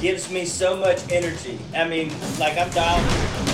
gives me so much energy. I mean, like I'm dialed.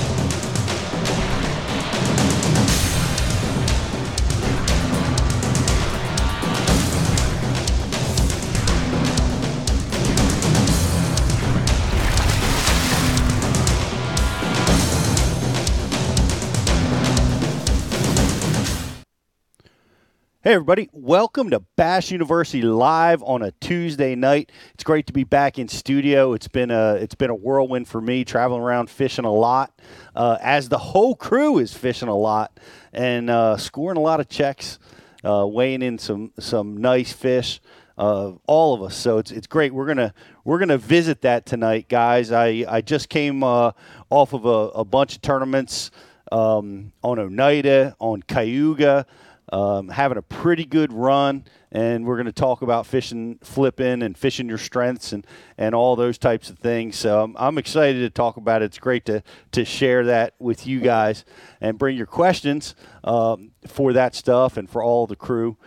Hey, everybody. Welcome to Bash University Live on a Tuesday night. It's great to be back in studio. It's been a it's been a whirlwind for me, traveling around fishing a lot, uh, as the whole crew is fishing a lot and uh, scoring a lot of checks, uh, weighing in some some nice fish. Uh, all of us, so it's it's great. We're gonna we're gonna visit that tonight, guys. I I just came uh, off of a, a bunch of tournaments um, on Oneida, on Cayuga um, having a pretty good run, and we're going to talk about fishing, flipping, and fishing your strengths, and, and all those types of things. So I'm, I'm excited to talk about it. It's great to to share that with you guys and bring your questions um, for that stuff and for all the crew.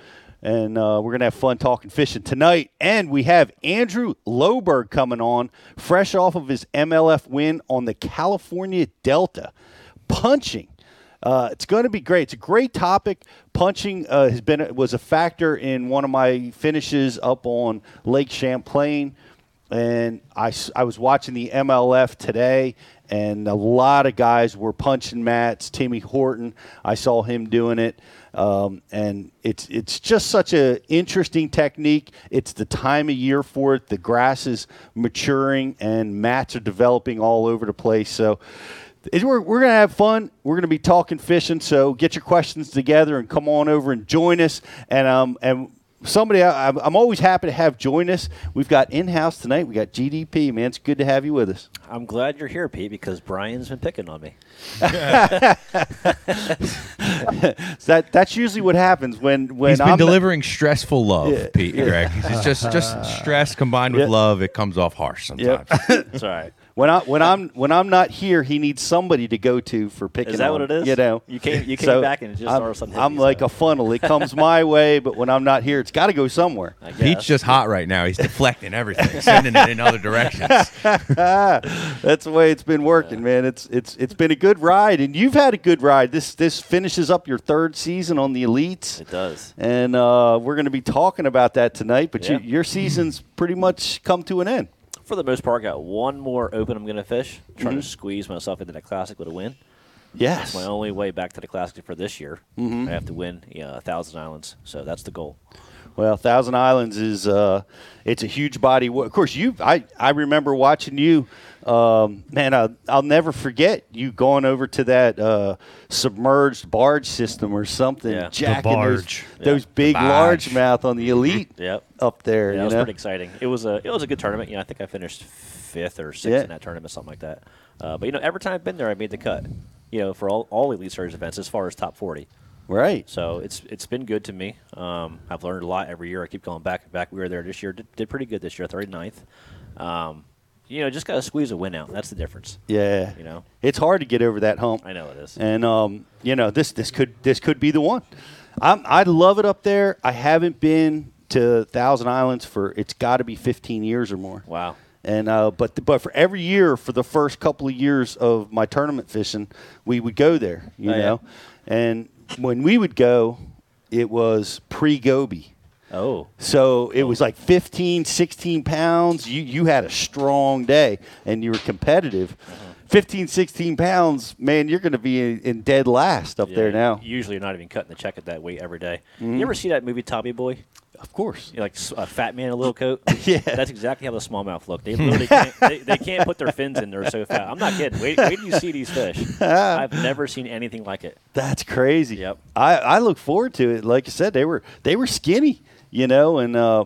And uh, we're going to have fun talking fishing tonight. And we have Andrew Loberg coming on, fresh off of his MLF win on the California Delta, punching uh, it's going to be great. It's a great topic. Punching uh, has been was a factor in one of my finishes up on Lake Champlain, and I, I was watching the MLF today, and a lot of guys were punching mats. Timmy Horton, I saw him doing it. Um, and it's it's just such an interesting technique. It's the time of year for it. The grass is maturing and mats are developing all over the place. So we're, we're going to have fun. We're going to be talking fishing. So get your questions together and come on over and join us. And um and somebody I, I'm- I'm always happy to have join us. We've got in house tonight. We got GDP. Man, it's good to have you with us. I'm glad you're here, Pete, because Brian's been picking on me. that that's usually what happens when when He's been I'm delivering stressful love, Yeah, Pete yeah. Greg. It's just just stress combined with Yep. love. It comes off harsh sometimes. Yep. It's all right. When I when I'm when I'm not here, he needs somebody to go to for picking. Is that on, what it is? You know, You came- you came So back and it just I'm, all of a sudden I'm me, like so. a funnel. It comes my way, but when I'm not here, it's got to go somewhere. I. Pete's just hot right now. He's deflecting everything, sending it in other directions. That's the way it's been working, man. It's it's it's been a good ride, and you've had a good ride. This this finishes up your third season on the elites, It does. and uh, we're going to be talking about that tonight. But Yeah. you, your season's pretty much come to an end. For the most part, got one more open I'm going to fish. Trying Mm-hmm. to squeeze myself into that classic with a win. Yes. My only way back to the classic for this year. Mm-hmm. I have to win yeah, a thousand islands, so that's the goal. Well, Thousand Islands is uh, it's a huge body. Of course, you I, I remember watching you. Um, man, I, I'll never forget you going over to that uh, submerged barge system or something, Yeah. Jacking those, barge. those big largemouth on the elite Yep. up there. Yeah, it was know? pretty exciting. It was a it was a good tournament. You know, I think I finished fifth or sixth Yeah. in that tournament, something like that. Uh, but you know, every time I've been there, I made the cut. You know, for all all elite series events as far as top forty. right. So it's it's been good to me. Um, I've learned a lot every year. I keep going back and back. We were there this year. Did, did pretty good this year, 39th. Um, you know, just got to squeeze a win out. That's the difference. Yeah. You know? it's hard to get over that hump. I know it is. And um, you know, this this could this could be the one. I'm, I love it up there. I haven't been to Thousand Islands for it's got to be 15 years or more. Wow. And uh, but but for every year for the first couple of years of my tournament fishing, we would go there, you Oh, yeah. know. And when we would go, it was pre goby. Oh, So it was like 15, 16 pounds. You you had a strong day and you were competitive. Uh-huh. 15, 16 pounds, man, you're going to be in, in dead last up yeah, there now. Usually, you're not even cutting the check at that weight every day. Mm-hmm. You ever see that movie Tommy Boy? Of course. You know, like a fat man in a little coat. Yeah. that's exactly how the smallmouth look. They literally can't, they, they can't put their fins in. They're so fat. I'm not kidding. Wait, wait till you see these fish. I've never seen anything like it. That's crazy. Yep. I, I look forward to it. Like I said, they were they were skinny, you know, and uh,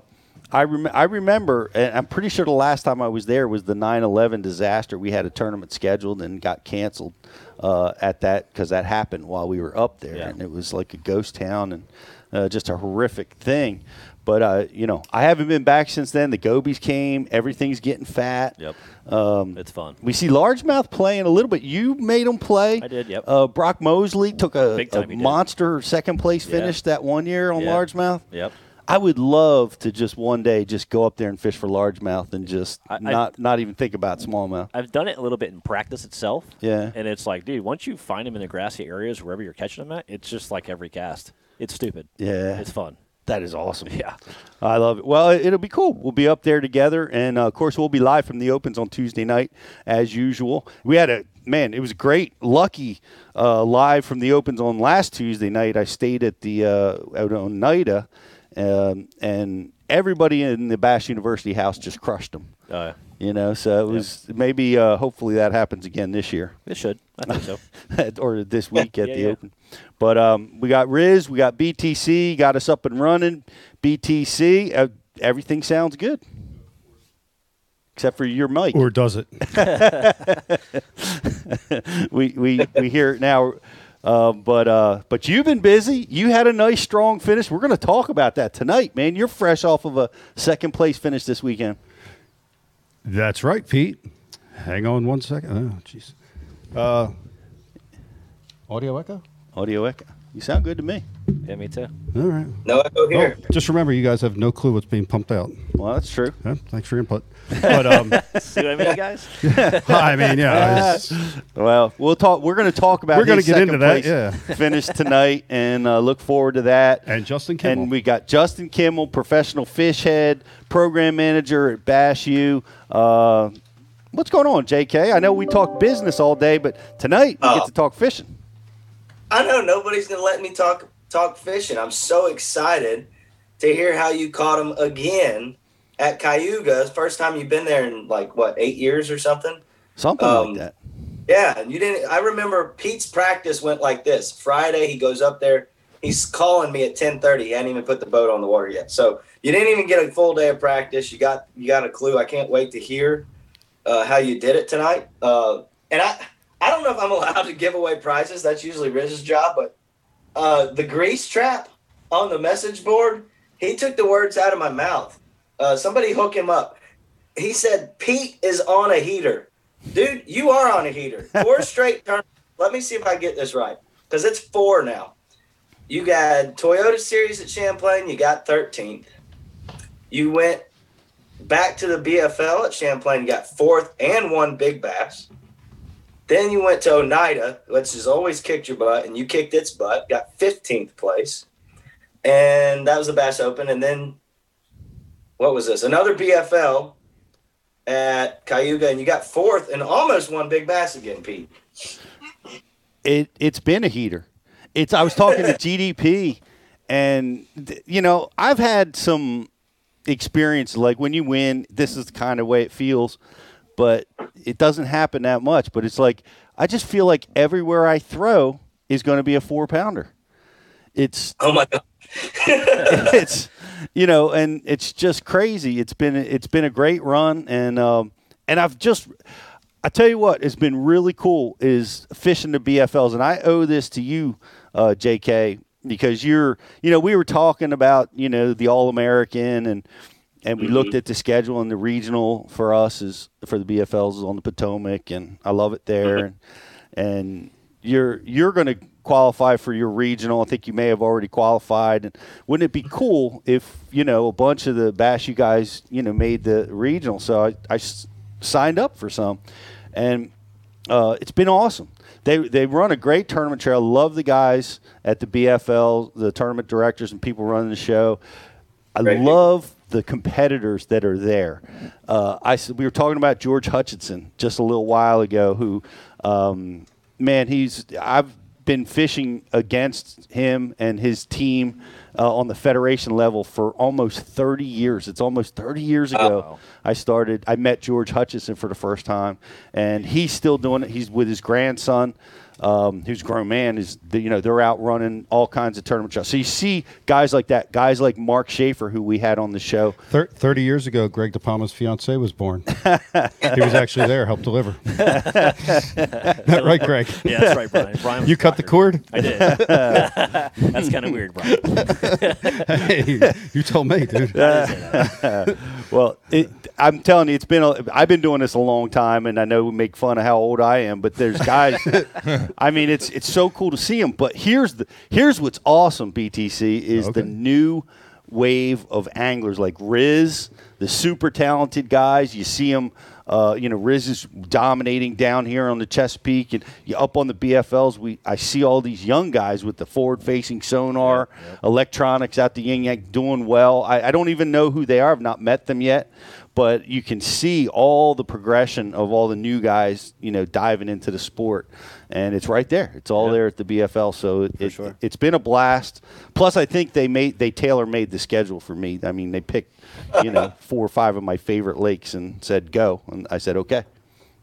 I rem- I remember, and I'm pretty sure the last time I was there was the 9/11 disaster. We had a tournament scheduled and got canceled uh, at that because that happened while we were up there, Yeah. and it was like a ghost town and uh, just a horrific thing. But uh, you know, I haven't been back since then. The gobies came. Everything's getting fat. Yep. Um, It's fun. we see largemouth playing a little bit. You made them play. I did, yep. Uh, Brock Mosley took a, a he did. monster second place Yeah. finish that one year on Yeah. largemouth. Yep. I would love to just one day just go up there and fish for largemouth and just I- I- not not even think about smallmouth. I've done it a little bit in practice itself. Yeah. And it's like, dude, once you find them in the grassy areas wherever you're catching them at, it's just like every cast. It's stupid. Yeah. It's fun. That is awesome. Yeah. I love it. Well, it- it'll be cool. We'll be up there together, and uh, of course, we'll be live from the Opens on Tuesday night as usual. We had a man. It was great, lucky uh, live from the Opens on last Tuesday night. I stayed at the uh, out on Nida, um, and everybody in the Bash University house just crushed them. Uh, You know, so it was maybe. Uh, hopefully, that happens again this year. it should. I think so. or this week at Yeah, the yeah. Open. But um, we got Riz, we got BTC, got us up and running. BTC, uh, everything sounds good, except for your mic. Or does it? we we we hear it now. Uh, but uh, but you've been busy. You had a nice strong finish. We're going to talk about that tonight, man. You're fresh off of a second place finish this weekend. That's right, Pete. Hang on one second. Oh, jeez. Uh, audio echo? Audio echo. You sound good to me. Yeah, me too. All right. No echo Oh, here. just remember, you guys have no clue what's being pumped out. Well, that's true. Yeah, thanks for your input. But um, See what I mean, guys? I mean, yeah, it's- Well, we'll talk. We're going to talk about. We're gonna get into that, place yeah. Finish tonight, and uh, look forward to that. and Justin Kimmel. And we got Justin Kimmel, professional fish head, program manager at Bash U. Uh, what's going on, JK? I know we talk business all day, but tonight we get Oh. to talk fishing. I know nobody's gonna let me talk talk fishing. I'm so excited to hear how you caught them again at Cayuga. First time you've been there in like what eight years or something. Something Um, like that. Yeah, and you didn't. I remember Pete's practice went like this. Friday, he goes up there. He's calling me at ten thirty. He hadn't even put the boat on the water yet. So you didn't even get a full day of practice. You got you got a clue. I can't wait to hear uh, how you did it tonight. Uh, and I I don't know if I'm allowed to give away prizes. That's usually Riz's job. But uh, the grease trap on the message board, he took the words out of my mouth. Uh, somebody hook him up. He said Pete is on a heater. Dude, you are on a heater. Four straight turns. Let me see if I get this right. Because it's four now. You got Toyota Series at Champlain. You got 13th. You went back to the BFL at Champlain. You got fourth and one big bass. Then you went to Oneida, which has always kicked your butt, and you kicked its butt. Got 15th place. And that was the Bass Open. And then, what was this? Another BFL at Cayuga, and you got fourth and almost won big bass again, Pete. It it's been a heater. It's I was talking to GDP, and you know I've had some experience like when you win, this is the kind of way it feels, but it doesn't happen that much. But it's like I just feel like everywhere I throw is going to be a four pounder. It's Oh my God. it's you know, and it's just crazy. It's been it's been a great run, and um, and I've just I tell you what, it's been really cool is fishing the BFLs, and I owe this to you, uh, J.K. Because you're, you know, we were talking about, you know, the All American, and and we looked mm-hmm. at the schedule and the regional for us is for the BFLs is on the Potomac, and I love it there, mm-hmm. and and you're you're going to qualify for your regional. I think you may have already qualified. And wouldn't it be mm-hmm. cool if you know a bunch of the Bash you guys you know made the regional? So I, I signed up for some, and uh, it's been awesome. They they run a great tournament trail. Love the guys at the BFL, the tournament directors and people running the show. I Great love the competitors that are there. Uh, I we were talking about George Hutchinson just a little while ago. Who, um, man, he's I've been fishing against him and his team uh, on the federation level for almost 30 years. It's almost 30 years ago. wow. I started. I met George Hutchison for the first time, and he's still doing it. He's with his grandson. um, who's a grown man, is the, you know they're out running all kinds of tournament shots. So you see guys like that, guys like Mark Schaefer, who we had on the show. Thir- Thirty years ago, Greg DePalma's fiance was born. he was actually there, helped deliver. That right, Greg? Yeah, that's right, Brian. Brian You cut the cord. I did. that's kind of weird, Brian. Hey, you told me, dude. Well, it, I'm telling you, it's been. A, I've been doing this a long time, and I know we make fun of how old I am, but there's guys. I mean, it's it's so cool to see them. But here's the here's what's awesome. BTC is Okay. the new wave of anglers like Riz, the super talented guys. You see them. Uh, you know, Riz is dominating down here on the Chesapeake, and up on the BFLs. We I see all these young guys with the forward-facing sonar, electronics out the yin yang doing well. I, I don't even know who they are. I've not met them yet, but you can see all the progression of all the new guys. You know, diving into the sport, and it's right there. It's all Yeah. there at the BFL. So it, it, sure. it's been a blast. Plus, I think they made they tailor made the schedule for me. I mean, they picked you know four or five of my favorite lakes and said go, and I said okay.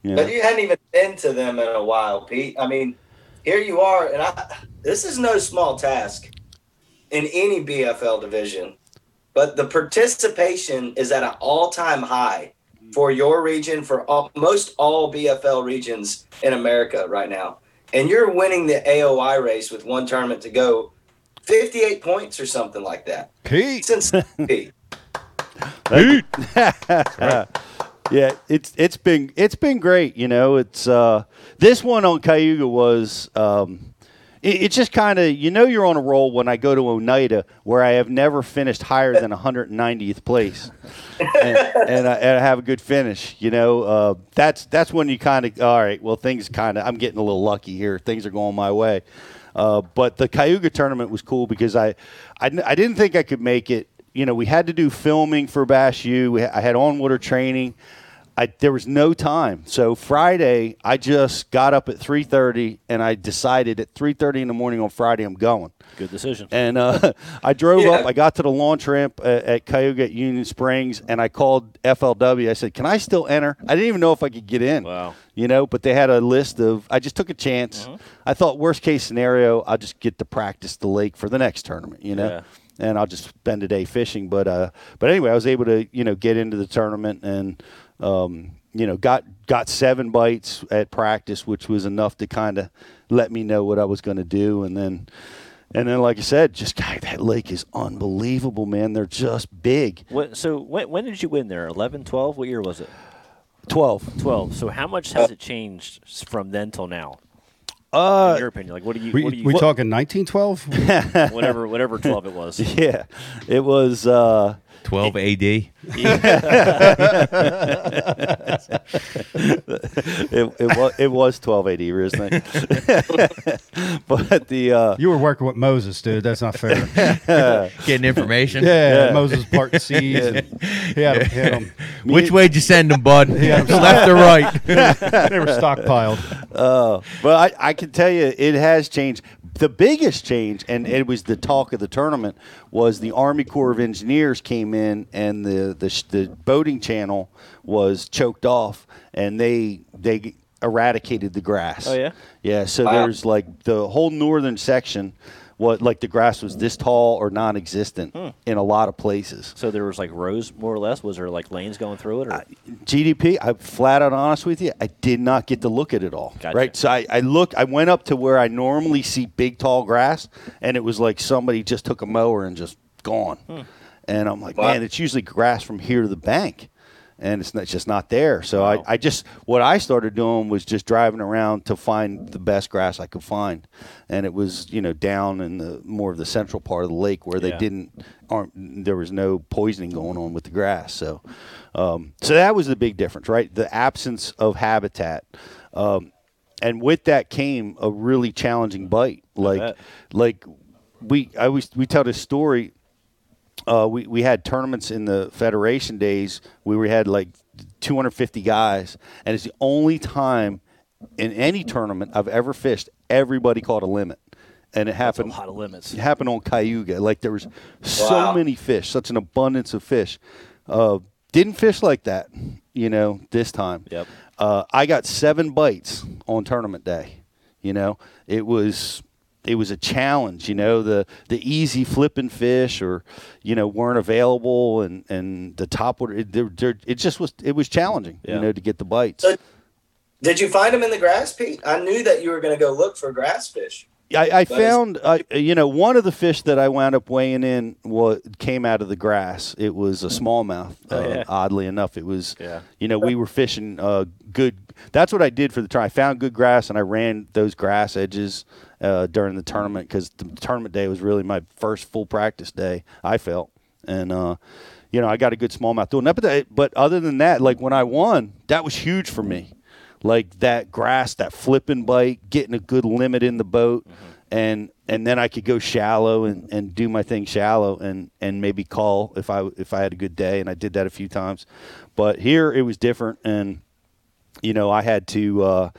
You know? But you hadn't even been to them in a while, Pete. I mean, here you are, and I, this is no small task in any BFL division. But the participation is at an all-time high for your region, for all, most all BFL regions in America right now. And you're winning the AOY race with one tournament to go, 58 points or something like that. Pete. Since Pete. Yeah, it's it's been it's been great. You know, it's uh, this one on Cayuga was um, it, it's just kind of you know you're on a roll when I go to Oneida where I have never finished higher than 190th place, and, and, I, and I have a good finish. You know, uh, that's that's when you kind of all right. Well, things kind of I'm getting a little lucky here. Things are going my way. Uh, but the Cayuga tournament was cool because I, I, I didn't think I could make it. You know, we had to do filming for Bash U. We, I had on water training. I, there was no time. So Friday, I just got up at 3:30 and I decided at 3:30 in the morning on Friday I'm going. Good decision. And uh, I drove Yeah. up. I got to the launch ramp at, at Cayuga at Union Springs, and I called FLW. I said, "Can I still enter?" I didn't even know if I could get in. Wow. You know, but they had a list of. I just took a chance. I thought worst case scenario, I'll just get to practice the lake for the next tournament. You know. Yeah. And I'll just spend a day fishing, but uh, but anyway, I was able to you know get into the tournament and um, you know got got seven bites at practice, which was enough to kind of let me know what I was going to do, and then and then like I said, just God, that lake is unbelievable, man. They're just big. When, so when, when did you win there? 11, 12? What year was it? Twelve. 12. So how much has it changed from then till now? Uh, In your opinion, like what do you, We, what do you we talking 1912? whatever, whatever 12 it was. yeah, it was. Uh, 12 AD. it, it was it was twelve eighty, isn't it? but the uh, you were working with Moses, dude. That's not fair. Getting information. Yeah, Yeah. Moses parting seas. and He had 'em- he had 'em- Which way did you send them, bud? Yeah. Left or right? they were stockpiled. Uh, but I, I can tell you, it has changed. The biggest change, and it was the talk of the tournament, was the Army Corps of Engineers came in, and the the, the boating channel was choked off, and they they eradicated the grass. Oh, yeah? yeah. So Wow. there's like the whole northern section, what like the grass was this tall or non-existent Hmm. in a lot of places. So there was like rows more or less. Was there like lanes going through it? Or? GDP, I'm flat out honest with you, I did not get to look at it all. Gotcha. Right. So I, I look I went up to where I normally see big tall grass and it was like somebody just took a mower and just gone. Hmm. And I'm like, Wow. man, it's usually grass from here to the bank. And it's, not, it's just not there. So Wow. I, I just, what I started doing was just driving around to find the best grass I could find. And it was, you know, down in the more of the central part of the lake where they Yeah. didn't, aren't, there was no poisoning going on with the grass. So, um, so that was the big difference, right? The absence of habitat. Um, and with that came a really challenging bite. Like, like we, I was, we tell this story uh, we, we had tournaments in the federation days where we had like 250 guys, and it's the only time in any tournament I've ever fished everybody caught a limit, and it That's a lot of limits. It happened on Cayuga. Like there was so many fish, such an abundance of fish. Uh, didn't fish like that, you know, this time. Yep. Uh, I got seven bites on tournament day. You know, it was it was a challenge. You know, the the easy flipping fish or you know weren't available, and and the top water. It, they're- they're- it just was it was challenging. Yeah. You know, to get the bites. So, did you find them in the grass, Pete? I knew that you were going to go look for grass fish. I, I found, uh, you know, one of the fish that I wound up weighing in was came out of the grass. It was a smallmouth. Uh, Oh, yeah. Oddly enough, it was. Yeah. You know, we were fishing uh, good. That's what I did for the try. I found good grass and I ran those grass edges uh, during the tournament because the tournament day was really my first full practice day. I felt, and uh, you know, I got a good smallmouth doing that. But, but other than that, like when I won, that was huge for me like that grass, that flipping bite, getting a good limit in the boat, and and then I could go shallow and, and do my thing shallow and and maybe call if I if I had a good day, and I did that a few times. But here it was different, and you know I had to. Uh,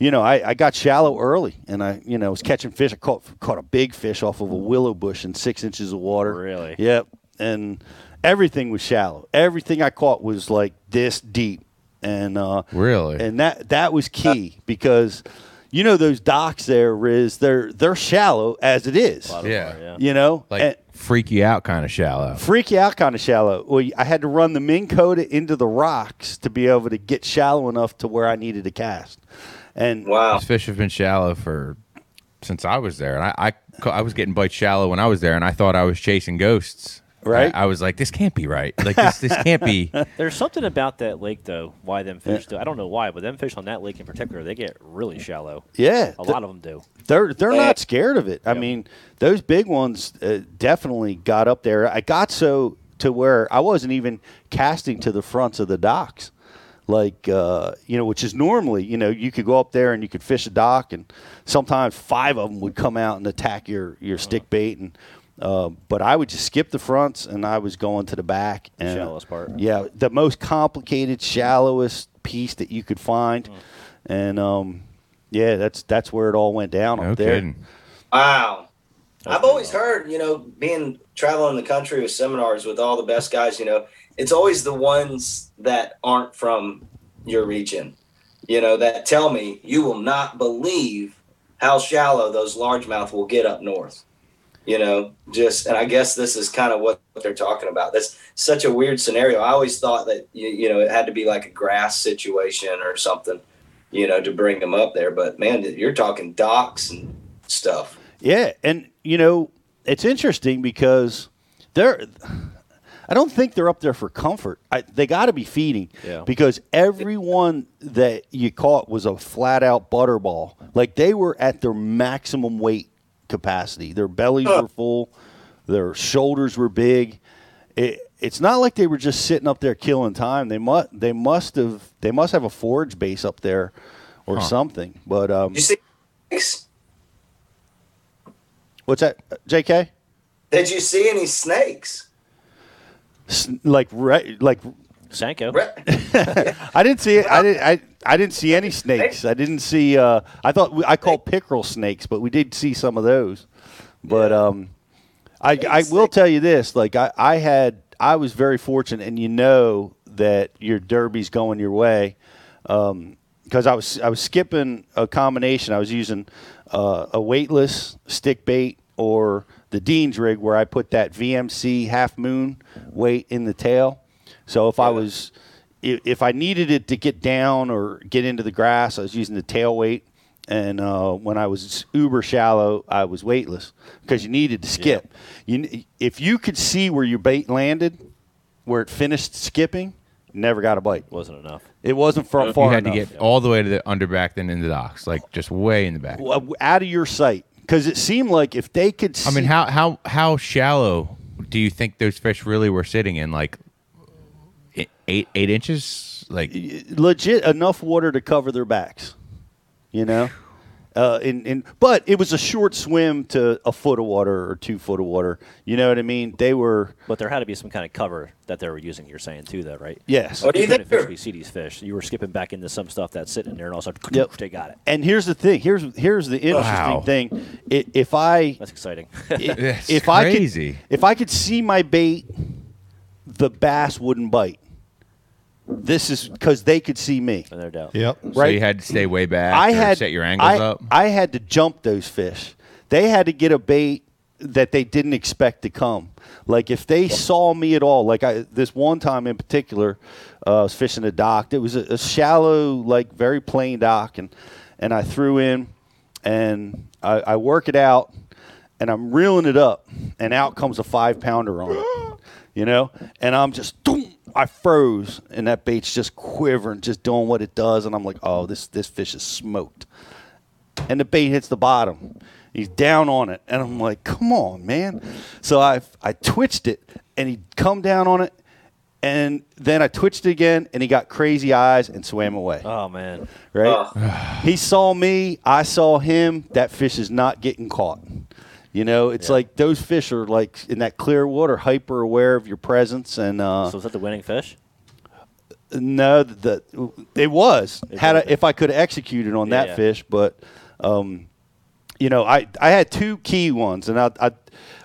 you know, I, I got shallow early, and I, you know, was catching fish. I caught caught a big fish off of a willow bush in six inches of water. Really? Yep. And everything was shallow. Everything I caught was like this deep, and uh, Really? and that that was key because you know those docks there, Riz, they're they're shallow as it is. A lot of Yeah. are, yeah. You know, like And freak you out kind of shallow. freak you out kind of shallow. Well, I had to run the Minn Kota into the rocks to be able to get shallow enough to where I needed to cast. And Wow. These fish have been shallow for since I was there, and I, I I was getting bites shallow when I was there, and I thought I was chasing ghosts. Right. I, I was like, this can't be right. Like this this can't be. There's something about that lake, though. Why them fish do? I don't know why, but them fish on that lake in particular, they get really shallow. yeah, A th- lot of them do. They're they're Yeah. not scared of it. I mean, those big ones uh, definitely got up there. I got so to where I wasn't even casting to the fronts of the docks, like uh, you know, which is normally you know you could go up there and you could fish a dock, and sometimes five of them would come out and attack your your stick bait, and uh, but I would just skip the fronts and I was going to the back and Shallowest part. Yeah, the most complicated, shallowest piece that you could find, and um, yeah, that's that's where it all went down No up there. kidding. Wow. That's I've always pretty heard, you know, being traveling the country with seminars with all the best guys, you know, it's always the ones that aren't from your region, you know, that tell me you will not believe how shallow those largemouth will get up north. You know, just and I guess this is kind of what they're talking about. That's such a weird scenario. I always thought that you, you know it had to be like a grass situation or something, you know, to bring them up there. But man, you're talking docks and stuff. Yeah, and you know it's interesting because they're. I don't think they're up there for comfort. I, they got to be feeding Yeah. because everyone that you caught was a flat out butterball. Like they were at their maximum weight capacity. Their bellies were full, their shoulders were big. It, it's not like they were just sitting up there killing time. They must they must have they must have a forage base up there or something. But um, You see, snakes? what's that, J.K.? did you see any snakes? Like re- like Senko. I didn't see it. I didn't. I, I didn't see any snakes. I didn't see. Uh, I thought we, I called pickerel snakes, but we did see some of those. But um, I I will tell you this: like I, I had I was very fortunate, and you know that your derby's going your way because I was I was skipping a combination. I was using uh, a weightless stick bait or the Dean's rig where I put that VMC half moon weight in the tail. So if I was if, if I needed it to get down or get into the grass, I was using the tail weight. And uh, when I was uber shallow, I was weightless because you needed to skip. You, if you could see where your bait landed, where it finished skipping, never got a bite. Wasn't enough. It wasn't far, You far had to get all the way to the underback, then in the docks, like just way in the back. out of your sight because it seemed like if they could. See, I mean, how how how shallow do you think those fish really were sitting in? Like eight eight inches? Like legit enough water to cover their backs, you know. Uh, in, in, but it was a short swim to a foot of water or two foot of water. You know what I mean? They were But there had to be some kind of cover that they were using. You're saying too, though, right? yes. What do you couldn't think? see these fish. You were skipping back into some stuff that's sitting in there, and all of a sudden, Yep. they got it. And here's the thing. Here's here's the interesting Wow. thing. I if I That's exciting. i- That's if I crazy. could if I could see my bait, the bass wouldn't bite. This is because they could see me. No doubt. Yep. So Right. you had to stay way back. I or had set your angles I, up. I had to jump those fish. They had to get a bait that they didn't expect to come. Like if they saw me at all, like I this one time in particular, uh, I was fishing a dock. It was a, a shallow, like very plain dock, and and I threw in, and I, I work it out, and I'm reeling it up, and out comes a five pounder on it, you know, and I'm just. Doom, I froze, and that bait's just quivering, just doing what it does, and I'm like, "Oh, this this fish is smoked." and the bait hits the bottom. He's down on it, and I'm like, "Come on, man!" So I I twitched it, and he come down on it, and then I twitched it again, and he got crazy eyes and swam away. Oh man. Right? Oh. he saw me, I saw him. That fish is not getting caught. You know, it's like those fish are like in that clear water, hyper aware of your presence, and uh, So was that the winning fish? no, the, it was It had. I, if I could have executed on Yeah, that yeah. fish, but um, you know, I I had two key ones, and I, I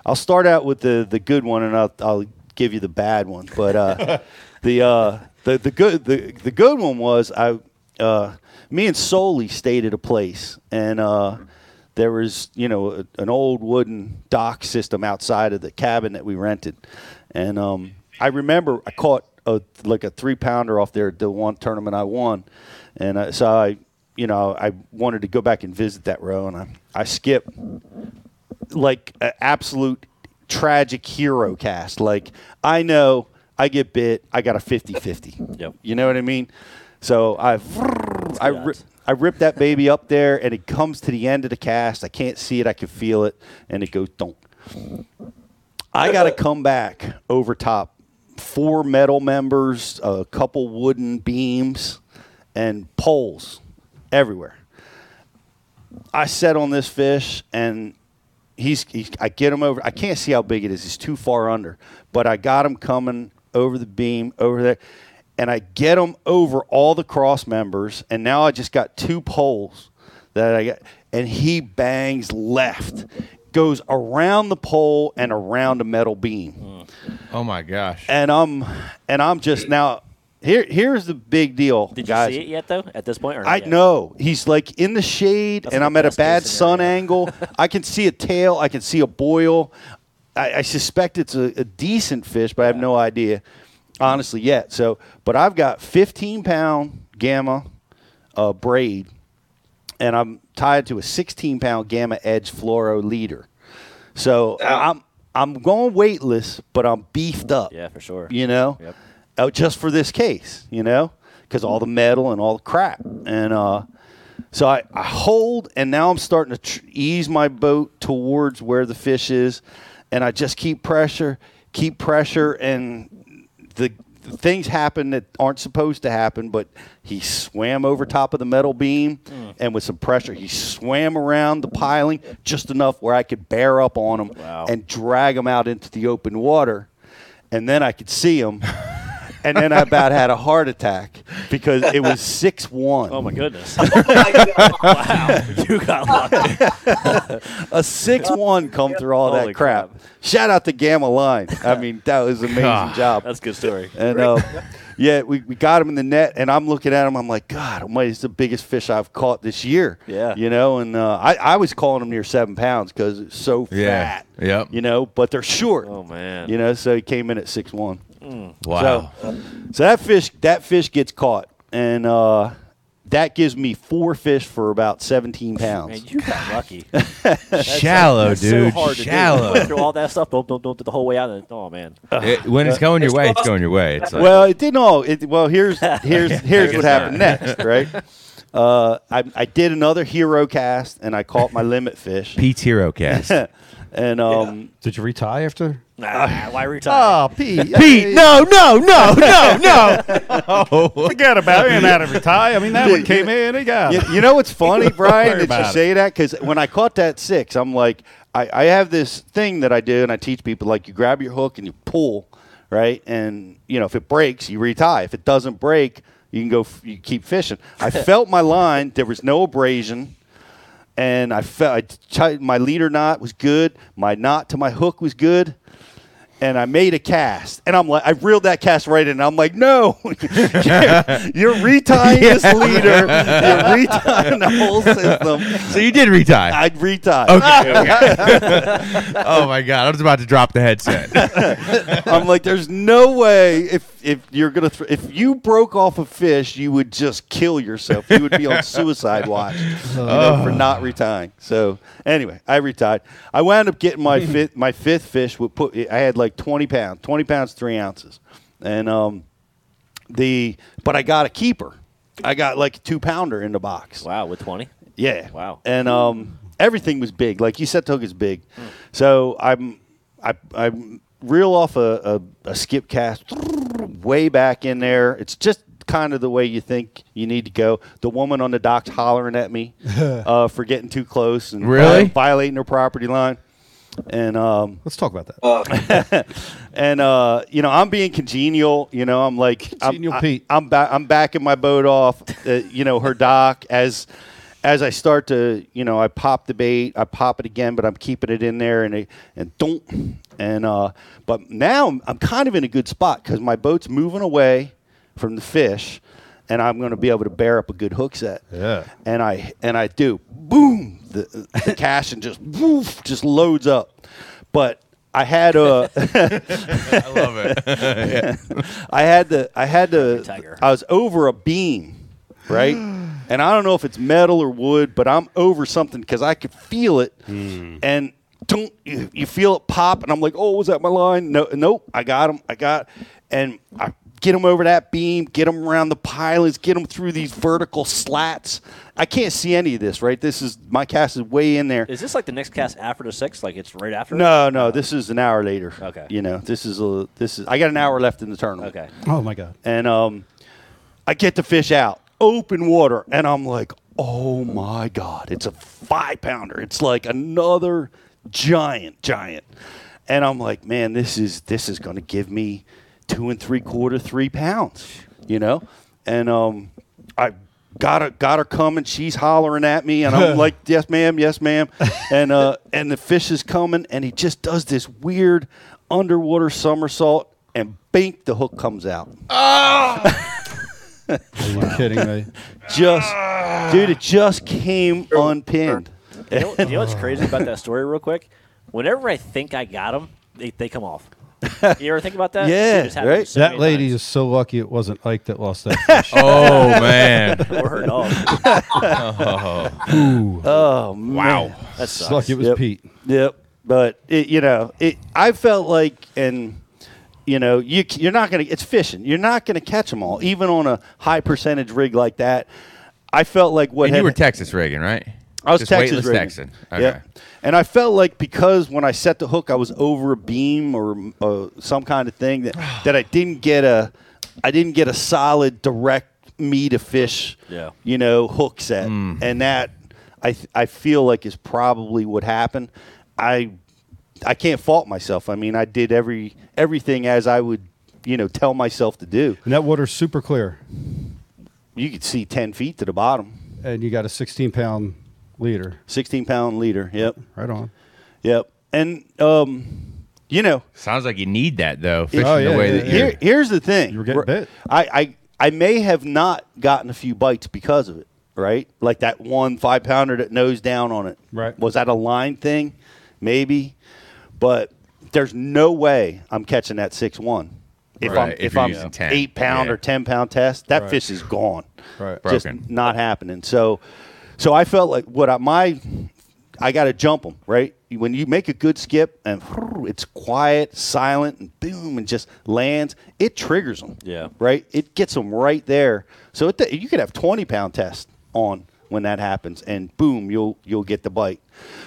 I'll start out with the the good one, and I'll I'll give you the bad one. But uh, the uh, the the good the the good one was I uh, me and Soli stayed at a place, and uh, there was you know a, an old wooden dock system outside of the cabin that we rented, and um, I remember I caught a like a three pounder off there at the one tournament I won, and uh, so I you know I wanted to go back and visit that row, and I I skipped like an absolute tragic hero cast. Like I know I get bit, I got a 50-50. Yep. You know what I mean? So I I good ri- odds. I rip that baby up there, and it comes to the end of the cast. I can't see it, I can feel it, and it goes don't. I got to come back over top. Four metal members, a couple wooden beams, and poles everywhere. I set on this fish, and he's, he's I get him over. I can't see how big it is. He's too far under, but I got him coming over the beam over there, and I get him over all the cross members, and now I just got two poles that I got, and he bangs left, goes around the pole and around a metal beam oh my gosh. and I'm and I'm just now here. Here's the big deal, Did you guys. see it yet though? At this point, or I yet? know he's like in the shade, That's and like I'm at a bad sun angle. I can see a tail. I can see a boil. I, I suspect it's a, a decent fish, but I have no idea, honestly, yet. So, but I've got 15 pound Gamma uh, braid, and I'm tied to a 16 pound Gamma Edge fluoro leader. So Ow. I'm I'm going weightless, but I'm beefed up Yeah, for sure. you know, Yep. uh, just for this case, you know, because all the metal and all the crap. And uh, so I, I hold, and now I'm starting to tr- ease my boat towards where the fish is, and I just keep pressure, keep pressure, and the, things happen that aren't supposed to happen. But he swam over top of the metal beam, hmm. and with some pressure, he swam around the piling just enough where I could bear up on him Wow. and drag him out into the open water and then I could see him, and then I about had a heart attack because it was six one. Oh my goodness! Oh my wow, you got lucky. a six one come through all Holy that crap. crap. Shout out to Gamma Line. I mean, that was an amazing God. job. That's a good story. And uh, yeah, we, we got him in the net, and I'm looking at him. I'm like, God, Almighty, it's the biggest fish I've caught this year. Yeah. you know, and uh, I I was calling him near seven pounds because it's so Yeah. fat. Yep. You know, but they're short. Oh man. You know, so he came in at six one. Wow. So, so that fish that fish gets caught, and uh, that gives me four fish for about 17 pounds. Man, you got lucky. Shallow, That's dude. So hard to Shallow. do. Went through all that stuff. Don't don't don't do the whole way out. And, oh man. It- when it's going your way, it's going your way. It's like, well, it didn't all. It, well, here's here's here's what happened not. next, right? Uh, I, I did another hero cast, and I caught my limit fish, Pete's Hero Cast. And um, Did you retie after? Nah, why retire? Oh, Pete. Pete, no, no, no, no, no. Forget about it. He ain't out of retire. I mean, that one came in. He got you, it. you know what's funny, Brian, worry that you about it. say that? Because when I caught that six, I'm like, I, I have this thing that I do, and I teach people like you grab your hook and you pull, right? And you know, if it breaks, you retie. If it doesn't break, you can go. f- You keep fishing. I felt my line. There was no abrasion. And I felt I my leader knot was good. My knot to my hook was good, and I made a cast, and I'm like, I reeled that cast right in. And I'm like, no, you're retying this leader, you're retying the whole system. So you did retie. I'd retie. oh my god, I was about to drop the headset. I'm like, there's no way if if you're gonna th- if you broke off a fish, you would just kill yourself. You would be on suicide watch you know, for not retiring. So anyway, I retired. I wound up getting my fifth my fifth fish. Would put I had like 20 pounds, 20 pounds, three ounces, and um the but I got a keeper. I got like a two pounder in the box. Wow, with 20? Yeah. Wow. And um, everything was big. Like you said, hook is big. So I'm I I reel off a, a, a skip cast way back in there. It's just kind of the way you think you need to go. The woman on the dock's hollering at me uh, for getting too close and Really? violating her property line. And um, Let's talk about that. and uh, you know, I'm being congenial. You know, I'm like, Congenial I'm, Pete. I, am back. I'm backing my boat off. Uh, you know, her dock as as I start to, you know, I pop the bait, I pop it again, but I'm keeping it in there, and it, and don't, and uh, but now I'm, I'm kind of in a good spot because my boat's moving away from the fish, and I'm going to be able to bear up a good hook set. Yeah. And I and I do boom the, the cash and just woof just loads up, but I had a. I love it. I had to. I had to. Tiger. I was over a beam, right? and I don't know if it's metal or wood, but I'm over something because I could feel it, and don't you, you feel it pop, and I'm like, oh, was that my line? No, nope. I got him. I got, and I get him over that beam, get him around the pilings, get him through these vertical slats. I can't see any of this, right? This is my cast is way in there. Is this like the next cast after the six? Like it's right after? No, no, this is an hour later. Okay. You know, this is a this is I got an hour left in the tournament. Okay. Oh my god. And um I get the fish out, open water, and I'm like, "Oh my god, it's a 5 pounder. It's like another giant giant." And I'm like, "Man, this is this is going to give me two and three quarter, three pounds, you know?" And um I got her got her coming. She's hollering at me, and I'm like, "Yes, ma'am. Yes, ma'am." And uh, and the fish is coming, and he just does this weird underwater somersault, and bink, the hook comes out. Are you kidding me? Just, dude, it just came unpinned. You know, you know what's crazy about that story, real quick? Whenever I think I got them, they, they come off. You ever think about that? Yeah, Dude, it's happened right? so That many lady times. is so lucky it wasn't Ike that lost that fish. oh man. or her dog. Oh man. Wow. That It's sucks. lucky it was Yep. Pete. Yep. But it, you know, it. I felt like, and you know, you you're not gonna. It's fishing. You're not gonna catch them all, even on a high percentage rig like that. I felt like what And had, you were Texas rigging, right? I was Just Texas weightless rigging. Texan. Okay. Yep. And I felt like because when I set the hook, I was over a beam or uh, some kind of thing that that I didn't get a, I didn't get a solid direct me to fish. Yeah. You know, hook set, and that I th- I feel like is probably what happened. I I can't fault myself. I mean, I did every everything as I would, you know, tell myself to do. And that water's super clear. You could see ten feet to the bottom, And you got a 16 pound leader. sixteen pound leader. Yep. Right on. Yep. And um, you know, Sounds like you need that though. Fishing Oh, yeah, the way yeah, that yeah. here, here's the thing. You were getting bit. I, I I may have not gotten a few bites because of it. Right, like that one five pounder that nose down on it. Right. Was that a line thing? Maybe, but there's no way I'm catching that six one. If Right, I'm if if, I'm using 10, eight pound yeah. or ten pound test, that Right. fish is gone. Right. Just Broken. not happening. So, so I felt like what I, my I got to jump them right when you make a good skip and it's quiet, silent, and boom, and just lands. It triggers them. Yeah. Right. It gets them right there. So it, you could have twenty pound test on when that happens, and boom, you'll you'll get the bite.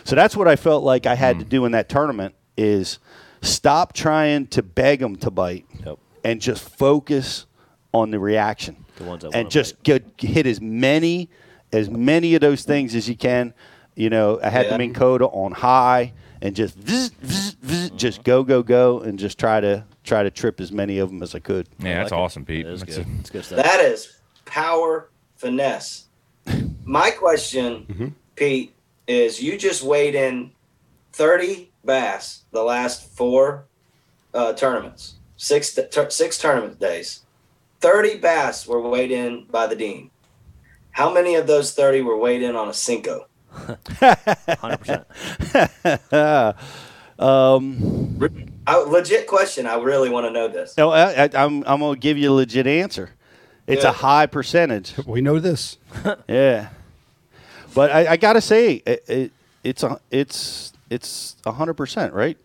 So that's what I felt like I had to hmm. do in that tournament is stop trying to beg them to bite Yep. and just focus on the reaction The ones that and just get hit as many as many of those things as you can. You know, I had Yeah. the Minn Kota on high and just vzz, vzz, vzz, mm-hmm. just go go go and just try to try to trip as many of them as I could. Yeah, that's like it. awesome, Pete. That is That's good. a- It's good stuff. That is power finesse. My question, mm-hmm. Pete, is you just weighed in 30 bass the last four uh, tournaments, six tur six tournament days. Thirty bass were weighed in by the dean. How many of those thirty were weighed in on a Senko? Hundred percent. I, legit question. I really want to know this. No, I, I, I'm I'm gonna give you a legit answer. It's a high percentage. We know this. Yeah, but I, I gotta say it, it it's a it's it's hundred percent right.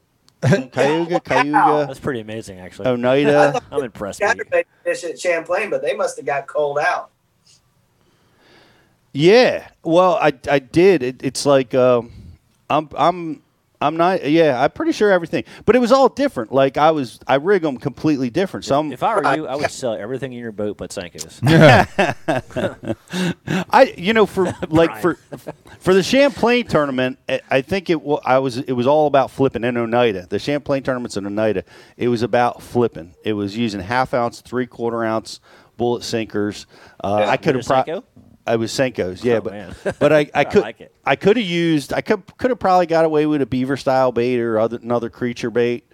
Cayuga, Cayuga, That's pretty amazing, actually. Oneida. I'm impressed. with you. Saturday fish at Champlain, but they must have got cold out. Yeah, well, I I did. It, it's like um, I'm I'm I'm not. Yeah, I'm pretty sure everything, but it was all different. Like I was, I rig them completely different. Some If I were you, I would sell everything in your boat but Senkos. I, you know, for like for for the Champlain tournament, I- I think it I was it was all about flipping in Oneida. The Champlain tournaments in Oneida, it was about flipping. It was using half ounce, three quarter ounce bullet sinkers. Uh, Yeah. I could have Your Senko? I was Senkos, yeah, Oh, but man. but I, I I could like it. I could have used I could could have probably got away with a beaver style bait or other another creature bait,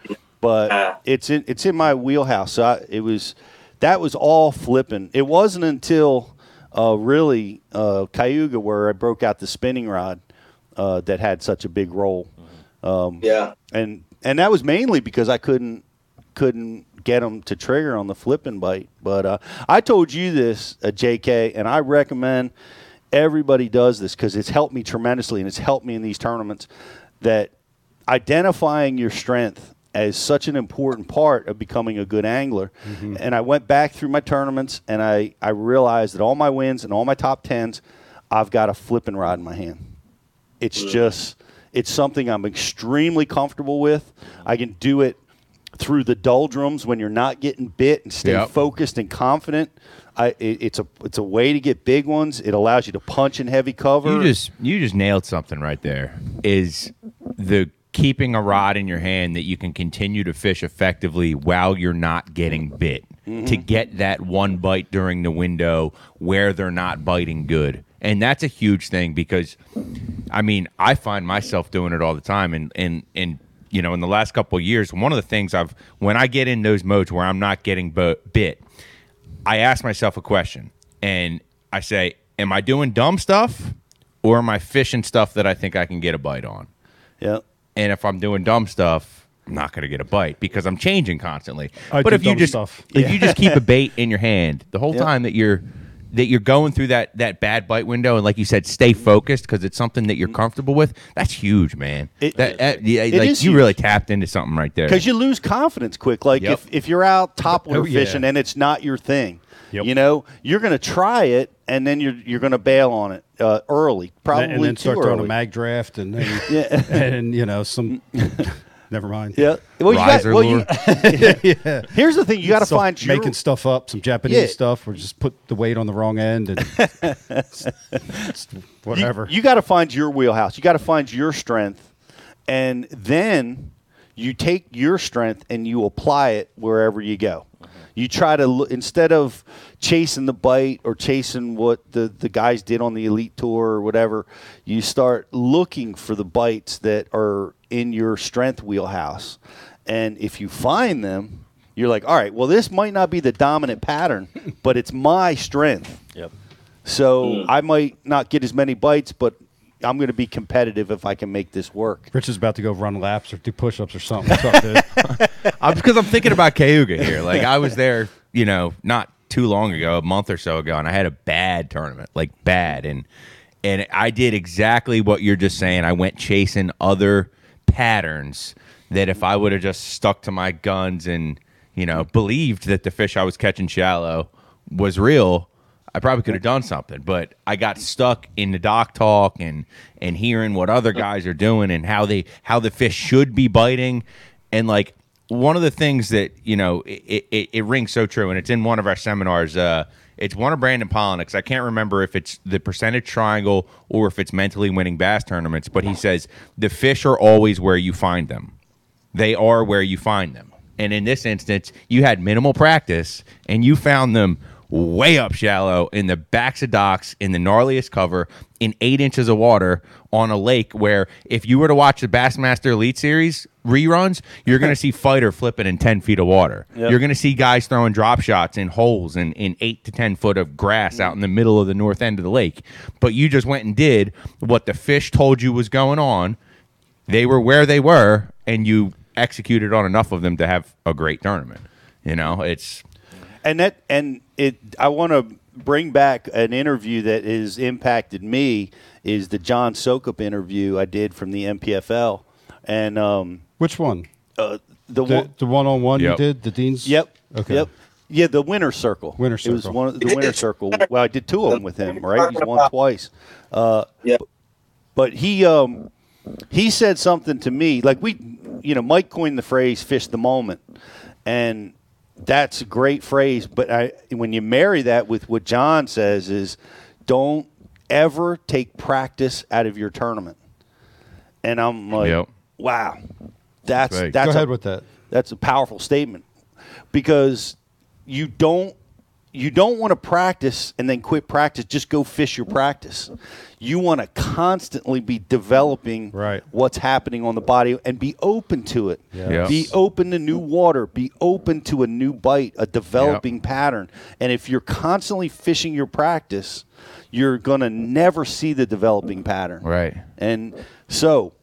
but it's in it's in my wheelhouse. So I, it was that was all flipping. It wasn't until uh, really uh, Cayuga where I broke out the spinning rod uh, that had such a big role, Yeah. and and that was mainly because I couldn't couldn't get them to trigger on the flipping bite. But uh, I told you this, uh, J.K., and I recommend everybody does this because it's helped me tremendously, and it's helped me in these tournaments. That identifying your strength as such an important part of becoming a good angler. And I went back through my tournaments, and I I realized that all my wins and all my top tens, I've got a flipping rod in my hand. It's just it's something I'm extremely comfortable with. I can do it through the doldrums when you're not getting bit and stay Yep. focused and confident. I it, it's a it's a way to get big ones. It allows you to punch in heavy cover. You just you just nailed something right there. Is the keeping a rod in your hand that you can continue to fish effectively while you're not getting bit to mm-hmm. get that one bite during the window where they're not biting good. And that's a huge thing because I mean, I find myself doing it all the time and and and you know, in the last couple of years, one of the things I've when I get in those modes where I'm not getting bit, I ask myself a question and I say, Am I doing dumb stuff or am I fishing stuff that I think I can get a bite on? yeah. And if I'm doing dumb stuff, I'm not going to get a bite because I'm changing constantly. I but do if you just stuff. if you just keep a bait in your hand the whole Yep. time that you're that you're going through that that bad bite window and like you said stay focused because it's something that you're comfortable with that's huge man It- that, that- yeah, it like is you huge. really tapped into something right there because you lose confidence quick. Like Yep. if, if you're out top water Oh, yeah. fishing and it's not your thing, Yep. you know you're going to try it and then you're you're going to bail on it uh, early, probably and then too start throwing a mag draft and then, Yeah. and you know some. never mind. yeah. Well, you got, Riser well, you, lure. here's the thing: you got to So find your making stuff up, some Japanese Yeah. stuff, or just put the weight on the wrong end and it's you- whatever. You, got to find your wheelhouse. You got to find your strength, and then you take your strength and you apply it wherever you go. You try to look instead of chasing the bite or chasing what the, the guys did on the elite tour or whatever. You start looking for the bites that are in your strength wheelhouse, and if you find them, you're like, all right, well, this might not be the dominant pattern, but it's my strength. Yep. So hmm. I might not get as many bites, but I'm going to be competitive if I can make this work. Rich is about to go run laps or do push-ups or something. What's up, dude? I'm because I'm thinking about Cayuga here. Like I was there, you know, not too long ago, a month or so ago, and I had a bad tournament, like bad, and and I did exactly what you're just saying. I went chasing other patterns that if I would have just stuck to my guns and you know believed that the fish I was catching shallow was real. I probably could have done something, but I got stuck in the dock talk and and hearing what other guys are doing and how they how the fish should be biting, and like one of the things that you know it, it, it rings so true, and it's in one of our seminars. Uh, it's one of Brandon Palaniuk's. I can't remember if it's the percentage triangle or if it's mentally winning bass tournaments, but he says the fish are always where you find them they are where you find them. And in this instance, you had minimal practice and you found them way up shallow in the backs of docks in the gnarliest cover in eight inches of water on a lake where if you were to watch the Bassmaster Elite Series reruns, you're going to see fighter flipping in 10 feet of water. Yep. You're going to see guys throwing drop shots in holes in, in eight to 10 foot of grass out in the middle of the north end of the lake. But you just went and did what the fish told you was going on. They were where they were, and you executed on enough of them to have a great tournament. You know, it's and that and it i want to bring back an interview that has impacted me is the john soukup interview i did from the mpfl and um Which one? uh, the, The one the one on one you did the dean's. yep. Okay. yep. Yeah the winner circle. Winner it was one of the winner circle. Well i did two of them with him right? He's won twice. Yeah. but he um he said something to me like we you know mike coined the phrase fish the moment. And that's a great phrase but i when you marry that with what john says is don't ever take practice out of your tournament and i'm like Yep. wow that's Right. that's Go a- ahead with that. that's a powerful statement because you don't you don't want to practice and then quit practice just go fish your practice. You want to constantly be developing Right. what's happening on the body and be open to it. Yeah. be open to new water. Be open to a new bite a developing pattern. And if you're constantly fishing your practice you're going to never see the developing pattern. Right. and so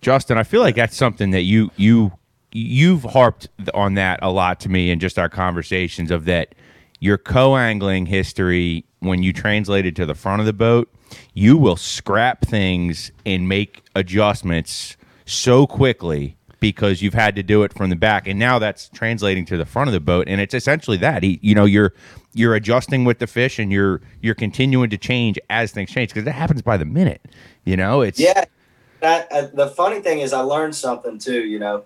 Justin, I feel like that's something that you you you've harped on that a lot to me in just our conversations of that your co-angling history when you translate it to the front of the boat, you will scrap things and make adjustments so quickly because you've had to do it from the back and now that's translating to the front of the boat and it's essentially that you know you're you're adjusting with the fish and you're you're continuing to change as things change because that happens by the minute you know it's Yeah. That, uh, the funny thing is, I learned something too. You know,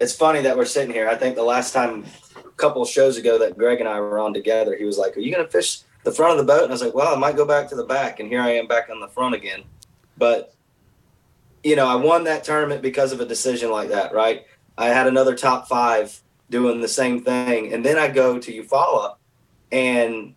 it's funny that we're sitting here. I think the last time, a couple shows ago, that Greg and I were on together, he was like, "Are you going to fish the front of the boat?" And I was like, "Well, I might go back to the back." And here I am back on the front again. But you know, I won that tournament because of a decision like that. Right? I had another top five doing the same thing, and then I go to Eufaula, and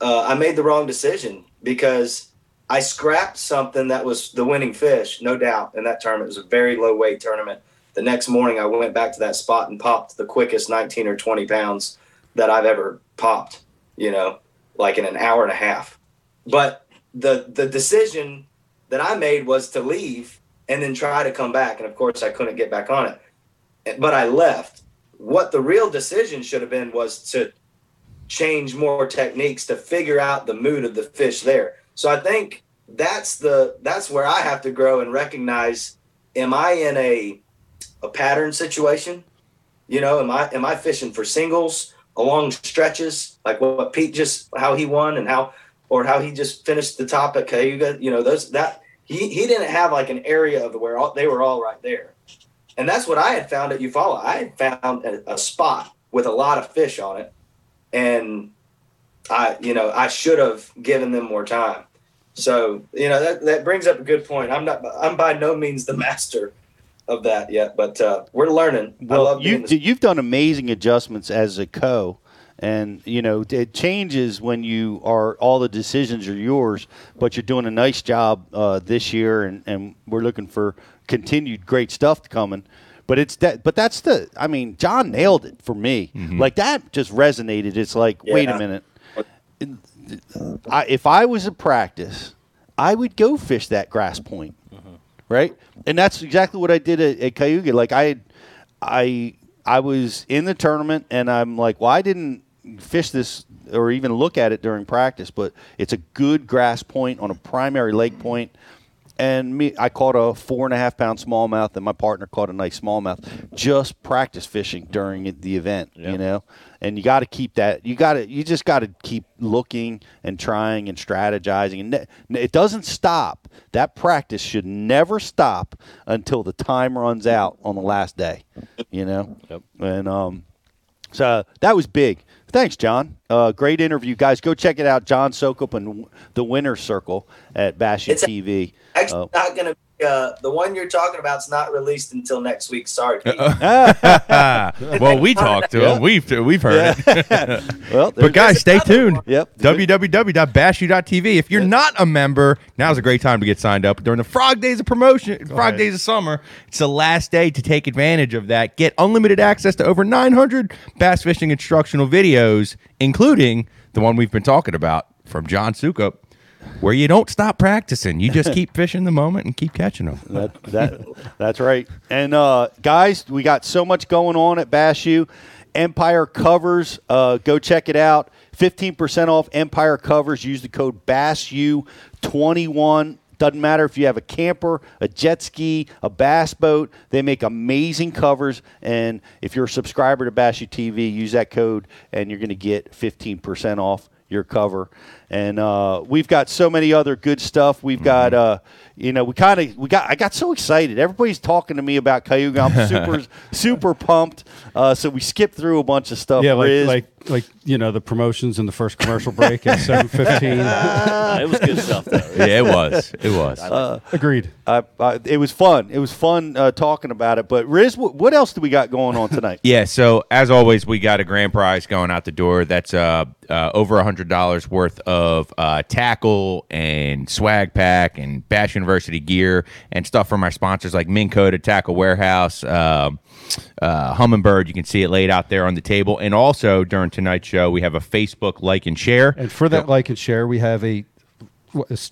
uh, I made the wrong decision because I scrapped something that was the winning fish, no doubt, in that tournament. It was a very low weight tournament. The next morning, I went back to that spot and popped the quickest 19 or 20 pounds that I've ever popped, you know, like in an hour and a half. But the the decision that I made was to leave and then try to come back. And of course, I couldn't get back on it. But I left. What the real decision should have been was to change more techniques to figure out the mood of the fish there. So I think that's the that's where I have to grow and recognize am I in a a pattern situation? You know, am I am I fishing for singles along stretches like what Pete just how he won and how or how he just finished the top at Cayuga, you know, those that he he didn't have like an area of where all, they were all right there. And that's what I had found at Eufaula. I had found a, a spot with a lot of fish on it and I, you know, I should have given them more time. So, you know, that, that brings up a good point. I'm not, I'm by no means the master of that yet, but uh, we're learning. I Well, love you, being you've done amazing adjustments as a co, and you know it changes when you are all the decisions are yours. But you're doing a nice job uh, this year, and, and we're looking for continued great stuff coming. But it's that. But that's the. I mean, John nailed it for me. Like that just resonated. It's like, wait a minute. I, if I was at practice, I would go fish that grass point, right? And that's exactly what I did at, at Cayuga. Like I, I, I was in the tournament, and I'm like, well, I didn't fish this or even look at it during practice, but it's a good grass point on a primary lake point. And me, I caught a four and a half pound smallmouth, and my partner caught a nice smallmouth. Just practice fishing during the event, you know. And you got to keep that. You got to. You just got to keep looking and trying and strategizing. And ne- it doesn't stop. That practice should never stop until the time runs out on the last day. You know. Yep. And um, so that was big. Thanks, John. Uh, great interview, guys. Go check it out. John Soukup and the Winner Circle at Bash It's- TV. actually Uh, not going to uh, the one you're talking about is not released until next week. Sorry, well, we talked to him. We've we've heard it. Well, But guys, stay tuned. one. Yep. www.bassu.tv. If you're not a member, now's a great time to get signed up during the Frog Days of promotion, Frog ahead. Days of summer. It's the last day to take advantage of that. Get unlimited access to over 900 bass fishing instructional videos, including the one we've been talking about from John Soukup, where you don't stop practicing. You just keep fishing the moment and keep catching them. That, that that's right. And uh, guys, we got so much going on at BassU. Empire covers. Uh, go check it out. Fifteen percent off Empire covers. Use the code BASSU twenty one. Doesn't matter if you have a camper, a jet ski, a bass boat. They make amazing covers. And if you're a subscriber to BassU TV, use that code, and you're going to get fifteen percent off your cover. And uh, we've got so many other good stuff. We've got, uh, you know, we kind of, we got, I got so excited. Everybody's talking to me about Cayuga. I'm super, super pumped. Uh, so we skipped through a bunch of stuff. Yeah, like Riz. like like you know the promotions in the first commercial break at seven fifteen. Uh, it was good stuff though. Yeah, it was. It was. Agreed. I, I, it was fun. It was fun uh, talking about it. But Riz, what, what else do we got going on tonight? Yeah, so as always, we got a grand prize going out the door. That's uh, uh, over a hundred dollars worth of uh, tackle and swag pack and Bass University gear and stuff from our sponsors like Minn Kota Tackle Warehouse, um uh, Humminbird. You can see it laid out there on the table. And also during tonight's show, we have a Facebook like and share. And for that like and share, we have a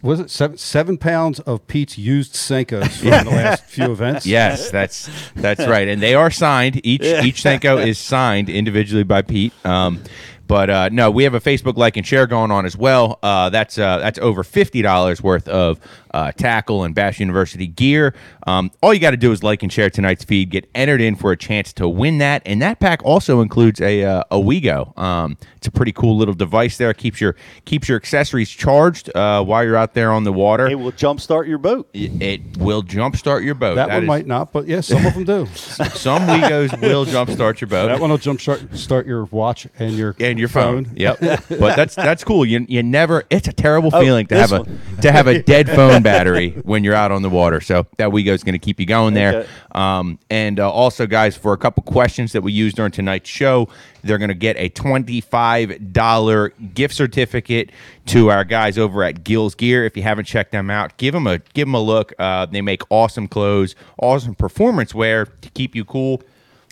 was it seven seven pounds of Pete's used Senkos from the last few events. Yes, that's that's right, and they are signed. Each each Senko is signed individually by Pete. Um, but uh, no, we have a Facebook like and share going on as well. Uh, that's uh, that's over fifty dollars worth of uh, tackle and Bass University gear. Um, all you got to do is like and share tonight's feed, get entered in for a chance to win that, and that pack also includes a uh, a Weego. Um, it's a pretty cool little device there. keeps your keeps your accessories charged uh, while you're out there on the water. It will jumpstart your boat. It, it will jumpstart your boat. That, one is- might not, but yeah, some of them do. some Weegos will jumpstart your boat That one will jump start, start your watch and your and your phone. Yep. but that's that's cool. You you never. It's a terrible feeling to Oh, this have a to have a dead phone battery when you're out on the water. So that Weego is going to keep you going there. Okay. Um, and uh, also, guys, for a couple questions that we used during tonight's show, they're going to get a twenty-five dollar gift certificate to our guys over at Gills Gear. If you haven't checked them out, give them a give them a look. Uh, they make awesome clothes, awesome performance wear to keep you cool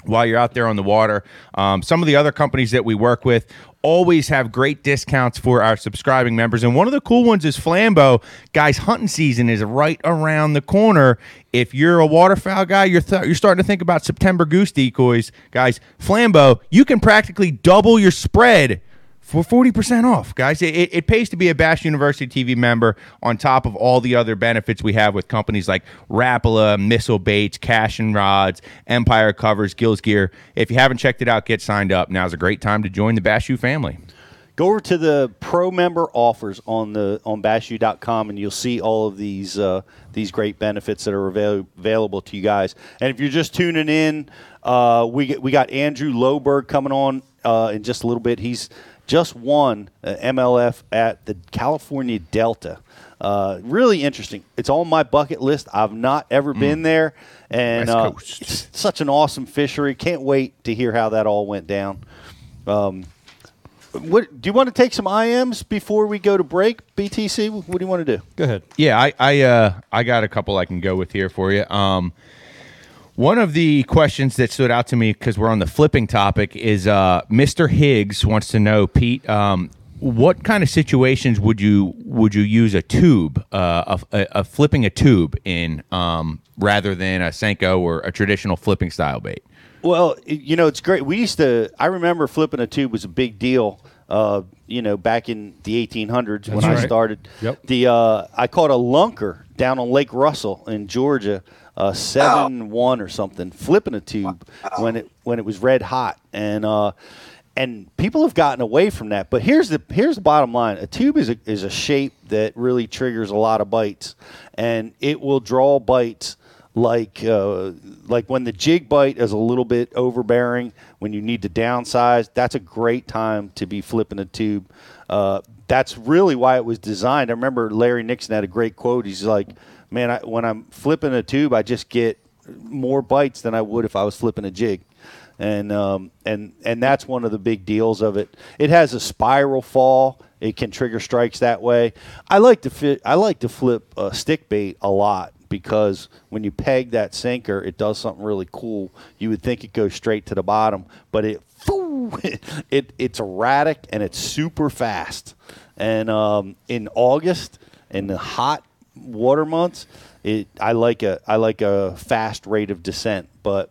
while you're out there on the water. Um, some of the other companies that we work with always have great discounts for our subscribing members. And one of the cool ones is Flambeau. Guys, hunting season is right around the corner. If you're a waterfowl guy, you're, th- you're starting to think about September goose decoys. Guys, Flambeau, you can practically double your spread for 40% off, guys. It, it, it pays to be a Bass University TV member on top of all the other benefits we have with companies like Rapala, Missile Baits, Cashion Rods, Empire Covers, Gills Gear. If you haven't checked it out, get signed up. Now's a great time to join the BassU family. Go over to the pro member offers on the on bassu.com and you'll see all of these uh, these great benefits that are avail- available to you guys. And if you're just tuning in, uh, we we got Andrew Loberg coming on uh, in just a little bit. He's just won uh, MLF at the California Delta. Uh, really interesting. It's on my bucket list. I've not ever been there, and West uh, Coast. it's such an awesome fishery. Can't wait to hear how that all went down. Um, what do you want to take some IMs before we go to break? BTC, what do you want to do? Go ahead. Yeah, I I uh I got a couple I can go with here for you. Um one of the questions that stood out to me because we're on the flipping topic is uh, Mr. Higgs wants to know, Pete, um, what kind of situations would you would you use a tube, uh, a, a, flipping a tube in, um, rather than a senko or a traditional flipping style bait? Well, you know, it's great. We used to. I remember flipping a tube was a big deal. Uh, you know, back in the 1800s when That's I started. Yep. The uh, I caught a lunker down on Lake Russell in Georgia, uh, seven one or something, flipping a tube when it when it was red hot, and uh, and people have gotten away from that. But here's the here's the bottom line: a tube is a, is a shape that really triggers a lot of bites, and it will draw bites like uh, like when the jig bite is a little bit overbearing when you need to downsize that's a great time to be flipping a tube uh, that's really why it was designed i remember larry nixon had a great quote he's like man, I, when I'm flipping a tube, I just get more bites than I would if I was flipping a jig. And um, and and that's one of the big deals of it. It has a spiral fall. It can trigger strikes that way. I like to. I like to flip a stick bait a lot because when you peg that sinker, it does something really cool. You would think it goes straight to the bottom, but it it it's erratic and it's super fast. And um, in August, in the hot water months, it I like a I like a fast rate of descent, but.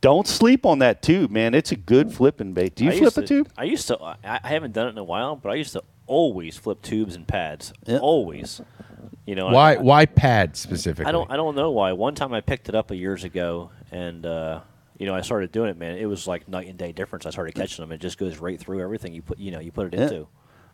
Don't sleep on that tube, man. It's a good flipping bait. Do you I flip used a to- tube? I used to. I, haven't done it in a while, but I used to always flip tubes and pads. Yeah. Always. You know. Why I, why pad specifically? I don't. I don't know why. One time I picked it up a years ago, and uh, you know I started doing it. Man, it was like night and day difference. I started catching them. It just goes right through everything you put. You know, you put it Yeah. into.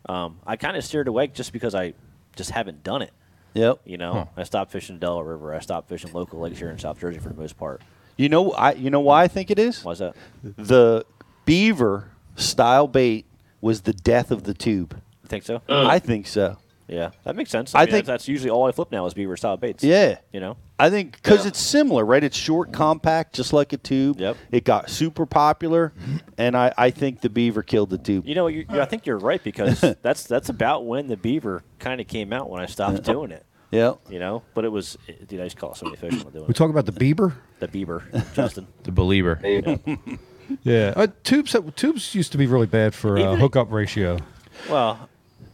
Um, I kind of steered away just because I just haven't done it. Yep. You know, I stopped fishing the Delaware River. I stopped fishing local lakes here in South Jersey for the most part. You know, I you know why I think it is. Why's that? The beaver style bait was the death of the tube. You think so? I think so. Yeah, that makes sense. I I, mean, think- that's, that's usually all I flip now is beaver style baits. Yeah. You know. I think because Yeah. it's similar, right? It's short, compact, just like a tube. Yep. It got super popular, and I, I think the beaver killed the tube. You know, you, you, I think you're right because that's that's about when the beaver kind of came out when I stopped doing it. Yeah. You know, but it was, dude. I just caught so many fish while doing We it. talk about the Bieber. The beaver, Justin. the believer. Yeah, uh, tubes. Tubes used to be really bad for uh, hookup ratio. Well,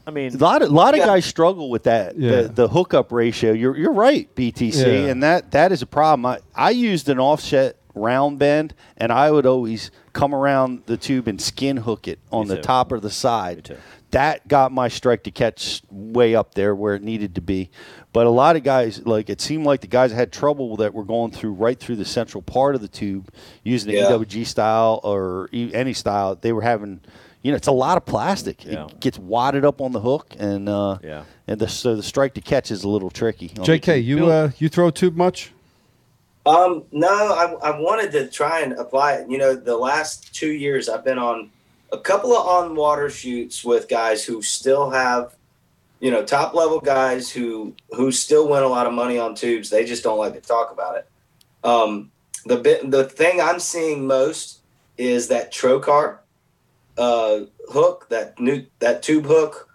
I mean, A lot of lot of Yeah. guys struggle with that Yeah. the, the hookup ratio. You're you're right, BTC, Yeah. and that that is a problem. I, I used an offset round bend, and I would always come around the tube and skin hook it on Me the too. top or the side. Me too. That got my strike to catch way up there where it needed to be. But a lot of guys, like it seemed like the guys had trouble that were going through right through the central part of the tube using the Yeah. EWG style or e- any style. They were having, you know, it's a lot of plastic. Yeah. It gets wadded up on the hook, and uh, Yeah. and the, so the strike to catch is a little tricky. J.K., you uh, you throw tube much? Um, no, I, I wanted to try and apply it. You know, the last two years I've been on a couple of on water shoots with guys who still have, you know, top level guys who who still win a lot of money on tubes. They just don't like to talk about it. Um, the bit the thing I'm seeing most is that trocar uh, hook, that new that tube hook.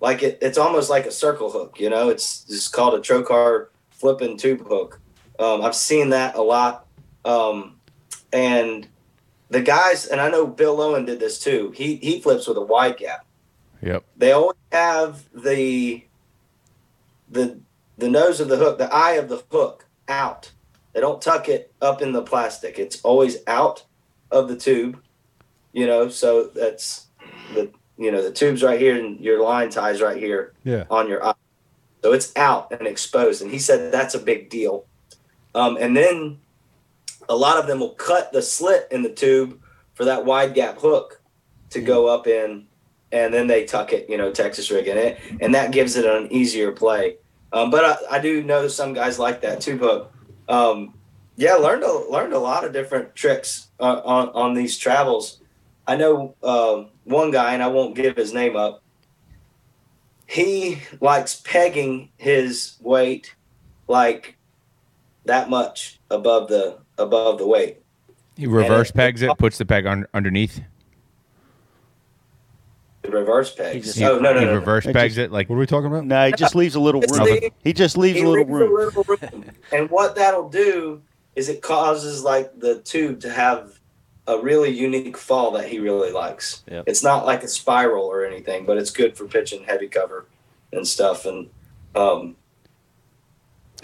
Like it, it's almost like a circle hook. You know, it's just called a trocar flipping tube hook. Um, I've seen that a lot. Um, and the guys, and I know Bill Lowen did this too. He he flips with a wide gap. Yep. They always have the the the nose of the hook, the eye of the hook out. They don't tuck it up in the plastic. It's always out of the tube. You know, so that's the you know the tube's right here and your line ties right here Yeah. on your eye. So it's out and exposed. And he said that's a big deal. Um, and then a lot of them will cut the slit in the tube for that wide gap hook to go up in, and then they tuck it, you know, Texas rig in it, and that gives it an easier play. Um, but I, I do know some guys like that tube hook. Um, yeah, learned a, learned a lot of different tricks uh, on on these travels. I know um, one guy, and I won't give his name up. He likes pegging his weight like that much above the above the weight. He reverse it- pegs it, puts the peg on, underneath. Reverse pegs. He just- oh no no he no. no. reverse It pegs just- it like What are we talking about? No, he just leaves a little room. the- He just leaves He a little room. a little room. and what that'll do is it causes like the tube to have a really unique fall that he really likes. Yep. It's not like a spiral or anything, but it's good for pitching heavy cover and stuff. And um,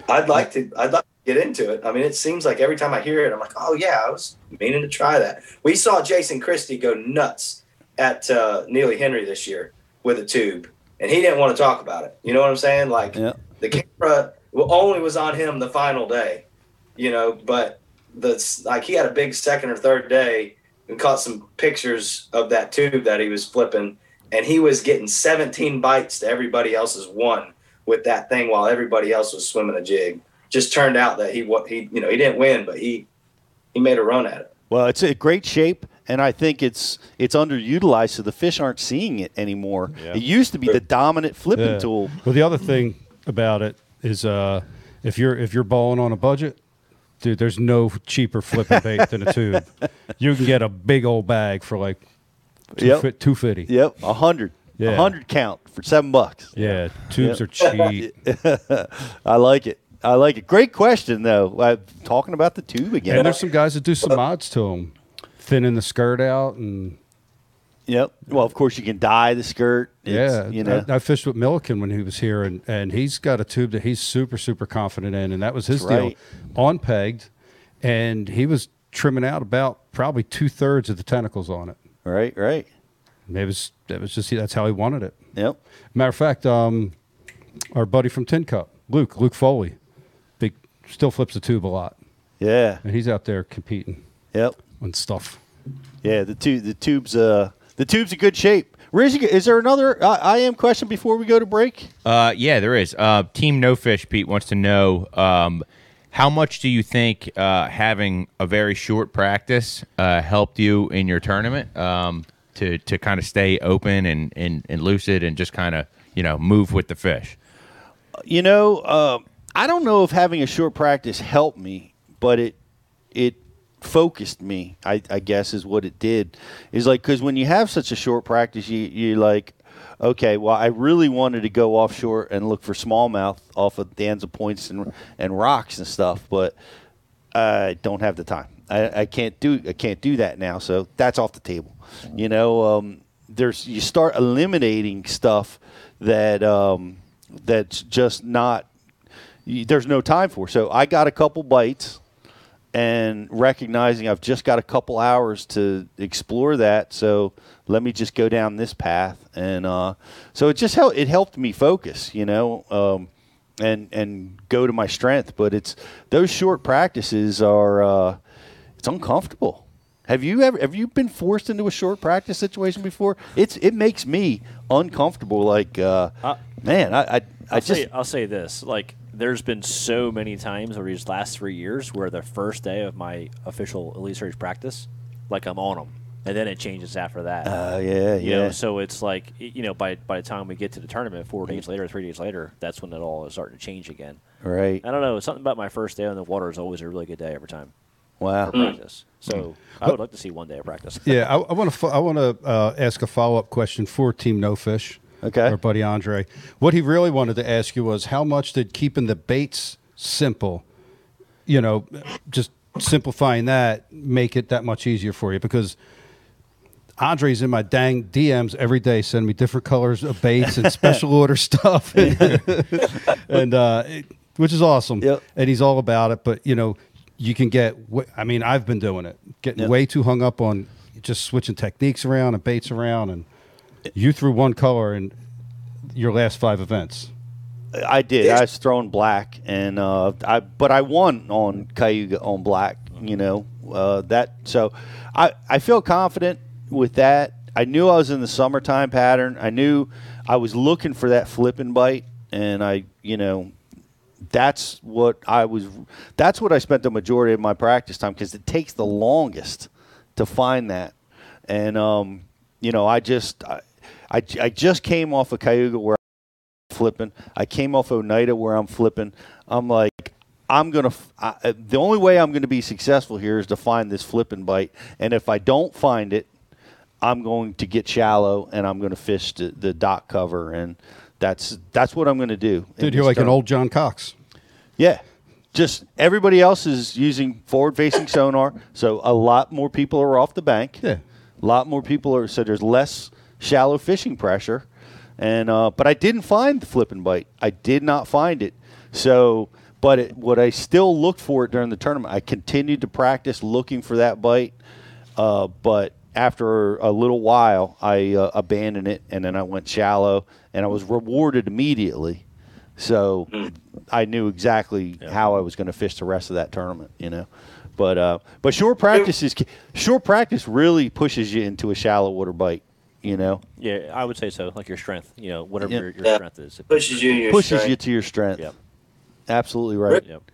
I'd like to I'd like to get into it. I mean, it seems like every time I hear it, I'm like, oh yeah, I was meaning to try that. We saw Jason Christie go nuts at uh, Neely Henry this year with a tube, and he didn't want to talk about it. You know what I'm saying? Like Yeah. the camera only was on him the final day, you know, but the like he had a big second or third day and caught some pictures of that tube that he was flipping and he was getting 17 bites to everybody else's one with that thing while everybody else was swimming a jig. Just turned out that he what he you know, he didn't win, but he he made a run at it. Well, it's a great shape, and I think it's it's underutilized, so the fish aren't seeing it anymore. Yeah. It used to be the dominant flipping Yeah. tool. Well, the other thing about it is uh, if you're if you're balling on a budget, dude, there's no cheaper flipping bait than a tube. You can get a big old bag for like two Yep. fi- two fifty. Yep, a hundred. Yeah. A hundred count for seven bucks. Yeah, tubes Yep. are cheap. I like it. I like it. Great question though. Uh, talking about the tube again. and there's some guys that do some mods to them, thinning the skirt out and Yep. Well, of course you can dye the skirt. It's, yeah. You know. I, I fished with Milliken when he was here, and and he's got a tube that he's super super confident in, and that was his That's right. deal, on pegged, and he was trimming out about probably two thirds of the tentacles on it. right. Right. And It was that was just that's how he wanted it. Yep. Matter of fact, um, our buddy from Tin Cup, Luke, Luke Foley, big still flips the tube a lot, Yeah. and he's out there competing Yep. on stuff. Yeah. The tube. The tube's. Uh. The tube's in good shape. Rizzy, is there another uh, I am question before we go to break? Uh, yeah, there is. Uh, Team No Fish Pete wants to know um, how much do you think uh, having a very short practice uh, helped you in your tournament um, to to kind of stay open and, and, and lucid and just kind of you know move with the fish. You know, uh, I don't know if having a short practice helped me, but it it focused me. I, I guess is what it did. Is like because when you have such a short practice, you you like, okay, well, I really wanted to go offshore and look for smallmouth off of Danza points and and rocks and stuff, but I don't have the time. I, I can't do I can't do that now. So that's off the table. You know, um, there's you start eliminating stuff that um, that's just not. There's no time for. So I got a couple bites, and recognizing I've just got a couple hours to explore that. So let me just go down this path, and uh, so it just helped. It helped me focus. You know. Um, and and go to my strength. But it's those short practices are uh, it's uncomfortable. Have you ever have you been forced into a short practice situation before? It's it makes me uncomfortable. Like uh, Uh, man, I I, I I'll just say I'll say this: like, there's been so many times over these last three years where the first day of my official Elite Series practice, like I'm on them, and then it changes after that. uh, yeah you yeah know, so it's like you know, by by the time we get to the tournament, four days later, three days later, that's when it all is starting to change again. right. I don't know. Something about my first day on the water is always a really good day every time Wow. practice. So I would like to see one day of practice. Yeah, I want to. I want to uh, ask a follow up question for Team No Fish. Okay. Our buddy Andre. What he really wanted to ask you was how much did keeping the baits simple, you know, just simplifying that make it that much easier for you? Because Andre's in my dang DMs every day, sending me different colors of baits and special order stuff, and uh, it- which is awesome. Yep. And he's all about it. But you know, you can get. I mean, I've been doing it, getting Yep. way too hung up on just switching techniques around and baits around, and you threw one color in your last five events. I did. I was throwing black, and uh, I but I won on Cayuga on black. You know uh, that. So I I feel confident with that. I knew I was in the summertime pattern. I knew I was looking for that flipping bite, and I you know that's what I was. That's what I spent the majority of my practice time because it takes the longest to find that. And um, you know, I just I, I, I just came off of Cayuga where I'm flipping. I came off Oneida where I'm flipping. I'm like. I'm gonna. f- I, uh, the only way I'm gonna be successful here is to find this flipping bite, and if I don't find it, I'm going to get shallow and I'm going to fish the, the dock cover, and that's that's what I'm going to do. Dude, you're like an old John Cox. Yeah. Just everybody else is using forward facing sonar, so a lot more people are off the bank. Yeah. A lot more people are so there's less shallow fishing pressure. And uh, but I didn't find the flipping bite. I did not find it. So but it, what I still looked for it during the tournament. I continued to practice looking for that bite. Uh, but after a little while, I uh, abandoned it, and then I went shallow, and I was rewarded immediately. So I knew exactly how I was going to fish the rest of that tournament, you know. But uh, but short practice is short practice really pushes you into a shallow water bite, you know. Yeah, I would say so. Like your strength, you know, whatever Yeah. your, your Yeah. strength is. It Pushes you your pushes strength. you to your strength. Yep. Absolutely right. Yep.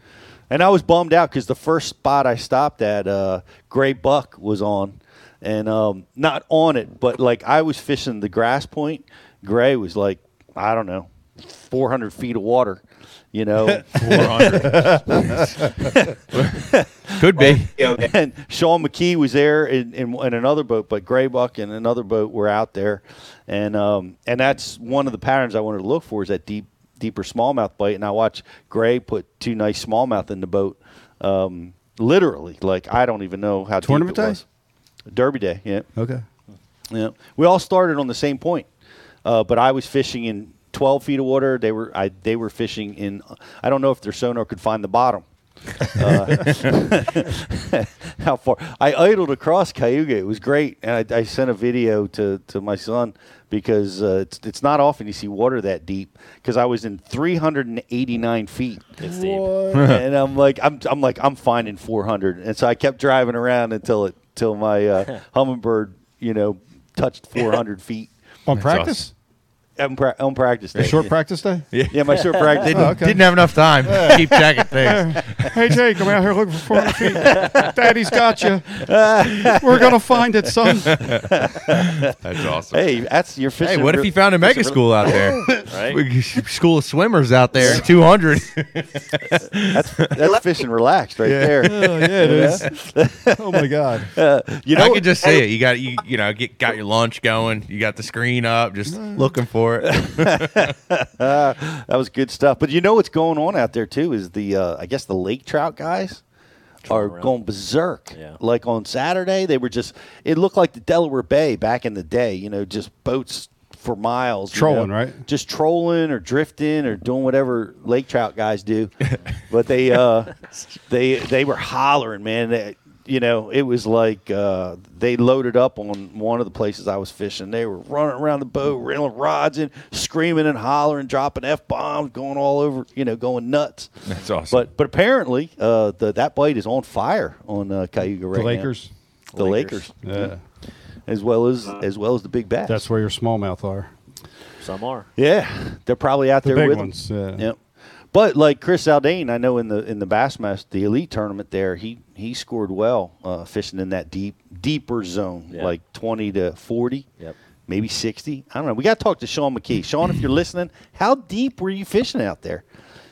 And I was bummed out because the first spot I stopped at, uh, Grae Buck was on, and um, not on it, but like I was fishing the grass point. Grae was like, I don't know, 400 feet of water, You know, 400. Could be. And Sean McKee was there in, in, in another boat, but Grae Buck and another boat were out there, and um, and that's one of the patterns I wanted to look for is that deep deeper smallmouth bite. And I watched Grae put two nice smallmouth in the boat, um, literally. Like I don't even know how Tournament deep it day? was. Derby day, yeah, Okay. yeah. We all started on the same point, uh, but I was fishing in 12 feet of water. They were I, they were fishing in. I don't know if their sonar could find the bottom. Uh, how far I idled across Cayuga. It was great, and I, I sent a video to, to my son because uh, it's it's not often you see water that deep. Because I was in 389 feet, It's deep. and I'm like I'm I'm like I'm finding 400, and so I kept driving around until it till my uh, Humminbird you know touched 400 feet On practice? On, pra- on practice day. Short yeah. practice day? Yeah, my short practice. Didn't, Oh, okay. didn't have enough time to keep checking things. hey, Jake, I'm out here looking for 400 feet. Daddy's got you. We're going to find it, son. That's awesome. Hey, that's your fishing. Hey, what if re- you found a mega school out there? Right? School of swimmers out there, 200. That's that's fishing relaxed right there. Oh, yeah, it is. Oh, my God. Uh, you know, I could just see it. You got you you know get got your lunch going. You got the screen up, just looking for it. that was good stuff. But you know what's going on out there too is the uh, I guess the lake trout guys are around. going berserk. Yeah. Like on Saturday, they were just. It looked like the Delaware Bay back in the day. You know, just boats for miles. you Trolling, know, right? Just trolling or drifting or doing whatever lake trout guys do. but they uh, they they were hollering, man. They, you know, it was like uh, they loaded up on one of the places I was fishing. They were running around the boat, reeling rods in, screaming and hollering, dropping f bombs, going all over, you know, going nuts. That's awesome. But but apparently, uh, the, that bite is on fire on uh, Cayuga right The now. Lakers. the Lakers. Lakers, Yeah. as well as as well as the big bass. That's where your smallmouth are. Some are. yeah, they're probably out The there big with ones. them. Yeah. Yep. But like Chris Zaldain, I know in the in the Bassmaster, the elite tournament there, he he scored well uh, fishing in that deep deeper zone, Yeah. like twenty to forty, Yep. maybe sixty. I don't know. We got to talk to Sean McKee. Sean, if you're listening, how deep were you fishing out there?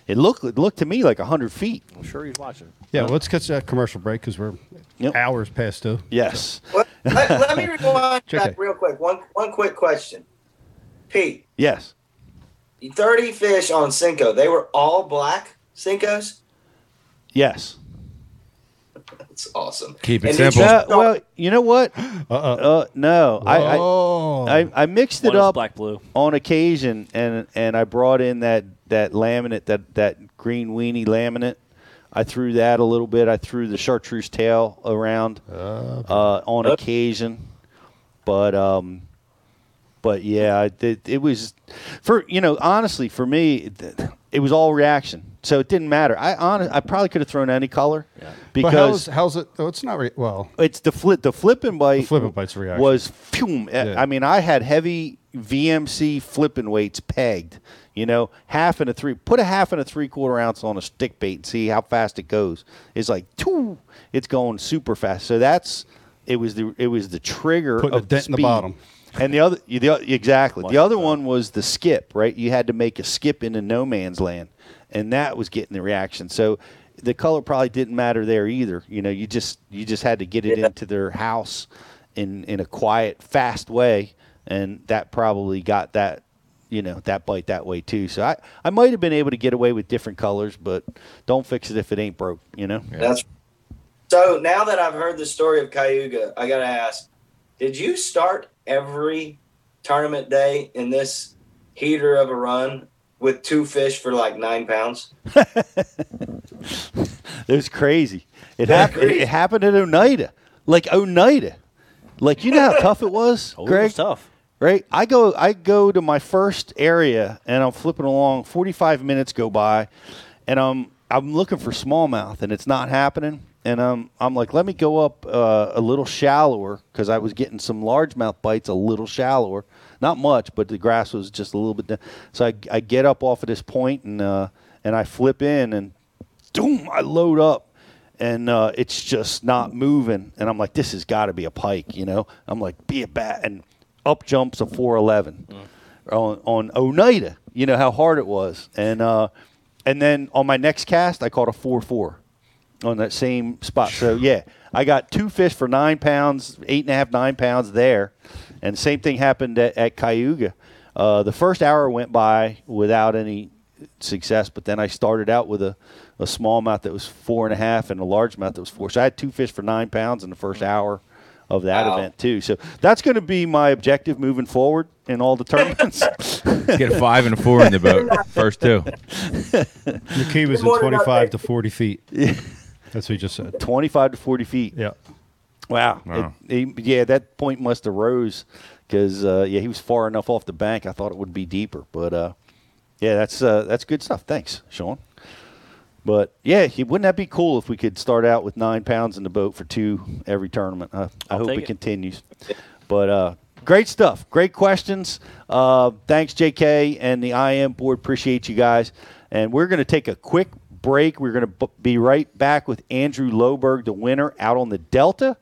It looked it looked to me like hundred feet. I'm sure he's watching. Yeah, well, let's catch that commercial break because we're Yep. hours past due. Yes. let, let, let me rewind JK. back real quick. One one quick question. Pete, Yes. 30 fish on Senko. They were all black Senkos? Yes. That's awesome. Keep it And simple. you Uh, well, you know what? Uh-uh. Uh, no, I, I oh. I I mixed it One up black blue. on occasion, and and I brought in that that laminate, that that green weenie laminate. I threw that a little bit. I threw the chartreuse tail around uh, on occasion, but um, but yeah, it, it, it was for you know honestly for me, it, it was all reaction, so it didn't matter. I honest, I probably could have thrown any color Yeah. but because how's, how's it? Oh, it's not. Re- well, it's the flip. The flipping bite. The flipping bite's reaction. Was phew, eh, Yeah. I mean, I had heavy VMC flipping weights pegged. You know, half and a three. Put a half and a three quarter ounce on a stick bait and see how fast it goes. It's like, two. It's going super fast. So that's. It was the. It was the trigger Putting a of dent in the bottom. And the other, the, exactly. Watch The other the one was the skip, right? You had to make a skip into no man's land, and that was getting the reaction. So the color probably didn't matter there either. You know, you just you just had to get it Yeah. into their house in in a quiet, fast way, and that probably got that you know that bite that way too. So I I might have been able to get away with different colors, but don't fix it if it ain't broke. You know. That's so now that I've heard the story of Cayuga, I gotta ask, did you start every tournament day in this heater of a run with two fish for like nine pounds? It was crazy. It That's happened. It, crazy. it happened at Oneida, like Oneida. Like you know how tough it was, Oh, it was tough. Right? I go I go to my first area and I'm flipping along. Forty five minutes go by, and I'm I'm looking for smallmouth and it's not happening. And I'm I'm like, let me go up uh, a little shallower because I was getting some largemouth bites a little shallower, not much, but the grass was just a little bit. Down. So I, I get up off of this point and uh, and I flip in and, boom! I load up and uh, it's just not moving. And I'm like, this has got to be a pike, you know? I'm like, be a bat. And up jumps a 411 on, on Oneida. You know how hard it was. And, uh, and then on my next cast, I caught a four four on that same spot. So yeah, I got two fish for nine pounds, eight and a half, nine pounds there, and same thing happened at, at Cayuga. Uh, the first hour went by without any success, but then I started out with a, a smallmouth that was four and a half and a largemouth that was four. So I had two fish for nine pounds in the first hour of that Wow. event too. So that's going to be my objective moving forward in all the tournaments. Get a five and a four in the boat. First two. The key was in 25 to 40 feet. That's what you just said. 25 to 40 feet. Yeah. Wow. Wow. It- he- yeah, that point must have rose because uh, yeah, he was far enough off the bank. I thought it would be deeper, but uh, yeah, that's uh, that's good stuff. Thanks, Sean. But yeah, he, wouldn't that be cool if we could start out with nine pounds in the boat for two every tournament? Uh, I hope it, it. continues. But uh, great stuff, great questions. Uh, thanks, J.K. and the IM board. Appreciate you guys. And we're going to take a quick break. We're going to be right back with Andrew Loberg, the winner, out on the Delta.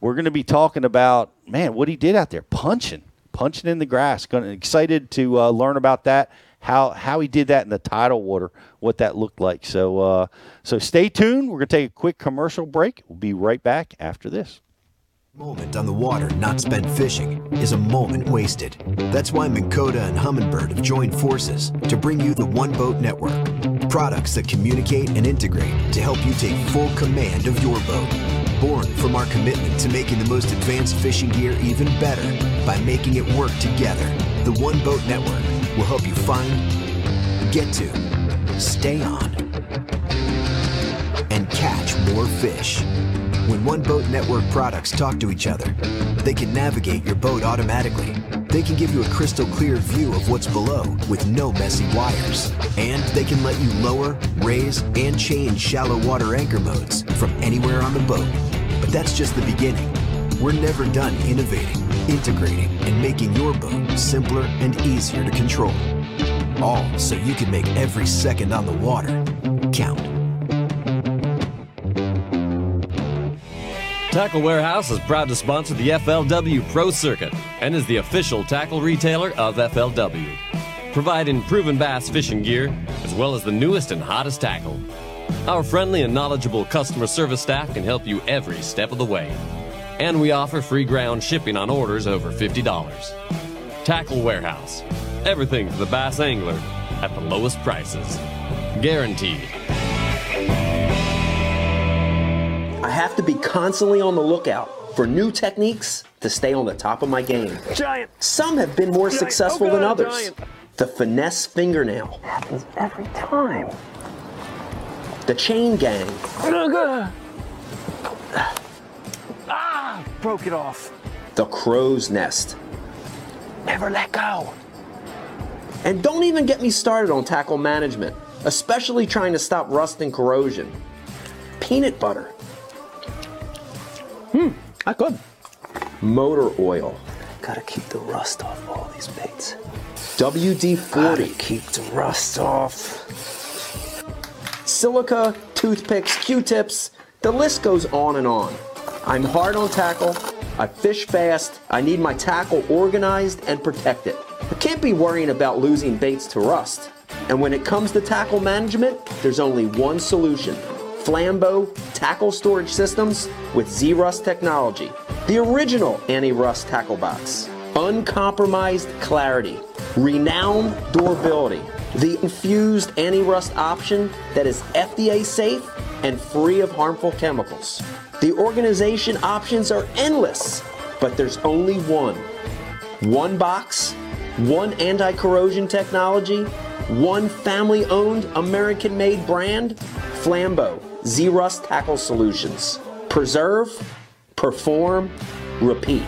We're going to be talking about man what he did out there, punching, punching in the grass. Gonna, excited to uh, learn about that. How how he did that in the tidal water, what that looked like. So uh, so stay tuned. We're going to take a quick commercial break. We'll be right back after this. Moment on the water not spent fishing is a moment wasted. That's why Minn Kota and Humminbird have joined forces to bring you the One Boat Network. Products that communicate and integrate to help you take full command of your boat. Born from our commitment to making the most advanced fishing gear even better by making it work together. The One Boat Network will help you find, get to, stay on, and catch more fish. When One Boat Network products talk to each other, they can navigate your boat automatically. They can give you a crystal clear view of what's below with no messy wires. And they can let you lower, raise, and change shallow water anchor modes from anywhere on the boat. But that's just the beginning. We're never done innovating, integrating, and making your boat simpler and easier to control. All so you can make every second on the water count. Tackle Warehouse is proud to sponsor the FLW Pro Circuit and is the official tackle retailer of FLW, providing proven bass fishing gear as well as the newest and hottest tackle. Our friendly and knowledgeable customer service staff can help you every step of the way. And we offer free ground shipping on orders over $50. Tackle Warehouse. Everything for the bass angler at the lowest prices. Guaranteed. Have to be constantly on the lookout for new techniques to stay on the top of my game. Giant. Some have been more successful Oh, than others. giant. The finesse fingernail, Happens every time. the chain gang, Ah, broke it off. the crow's nest. Never let go. And don't even get me started on tackle management, especially trying to stop rust and corrosion. Peanut butter. Hmm, I could. Motor oil. Gotta keep the rust off all these baits. WD 40. keep the rust off. silica, toothpicks, Q-tips, the list goes on and on. I'm hard on tackle, I fish fast, I need my tackle organized and protected. I can't be worrying about losing baits to rust. And when it comes to tackle management, there's only one solution. Flambeau Tackle Storage Systems with Zerust technology. The original anti-rust tackle box. Uncompromised clarity. Renowned durability. The infused anti-rust option that is FDA safe and free of harmful chemicals. The organization options are endless, but there's only one. One box, one anti corrosion technology, one family owned American made brand Flambeau Zerust Tackle Solutions. Preserve, perform, repeat.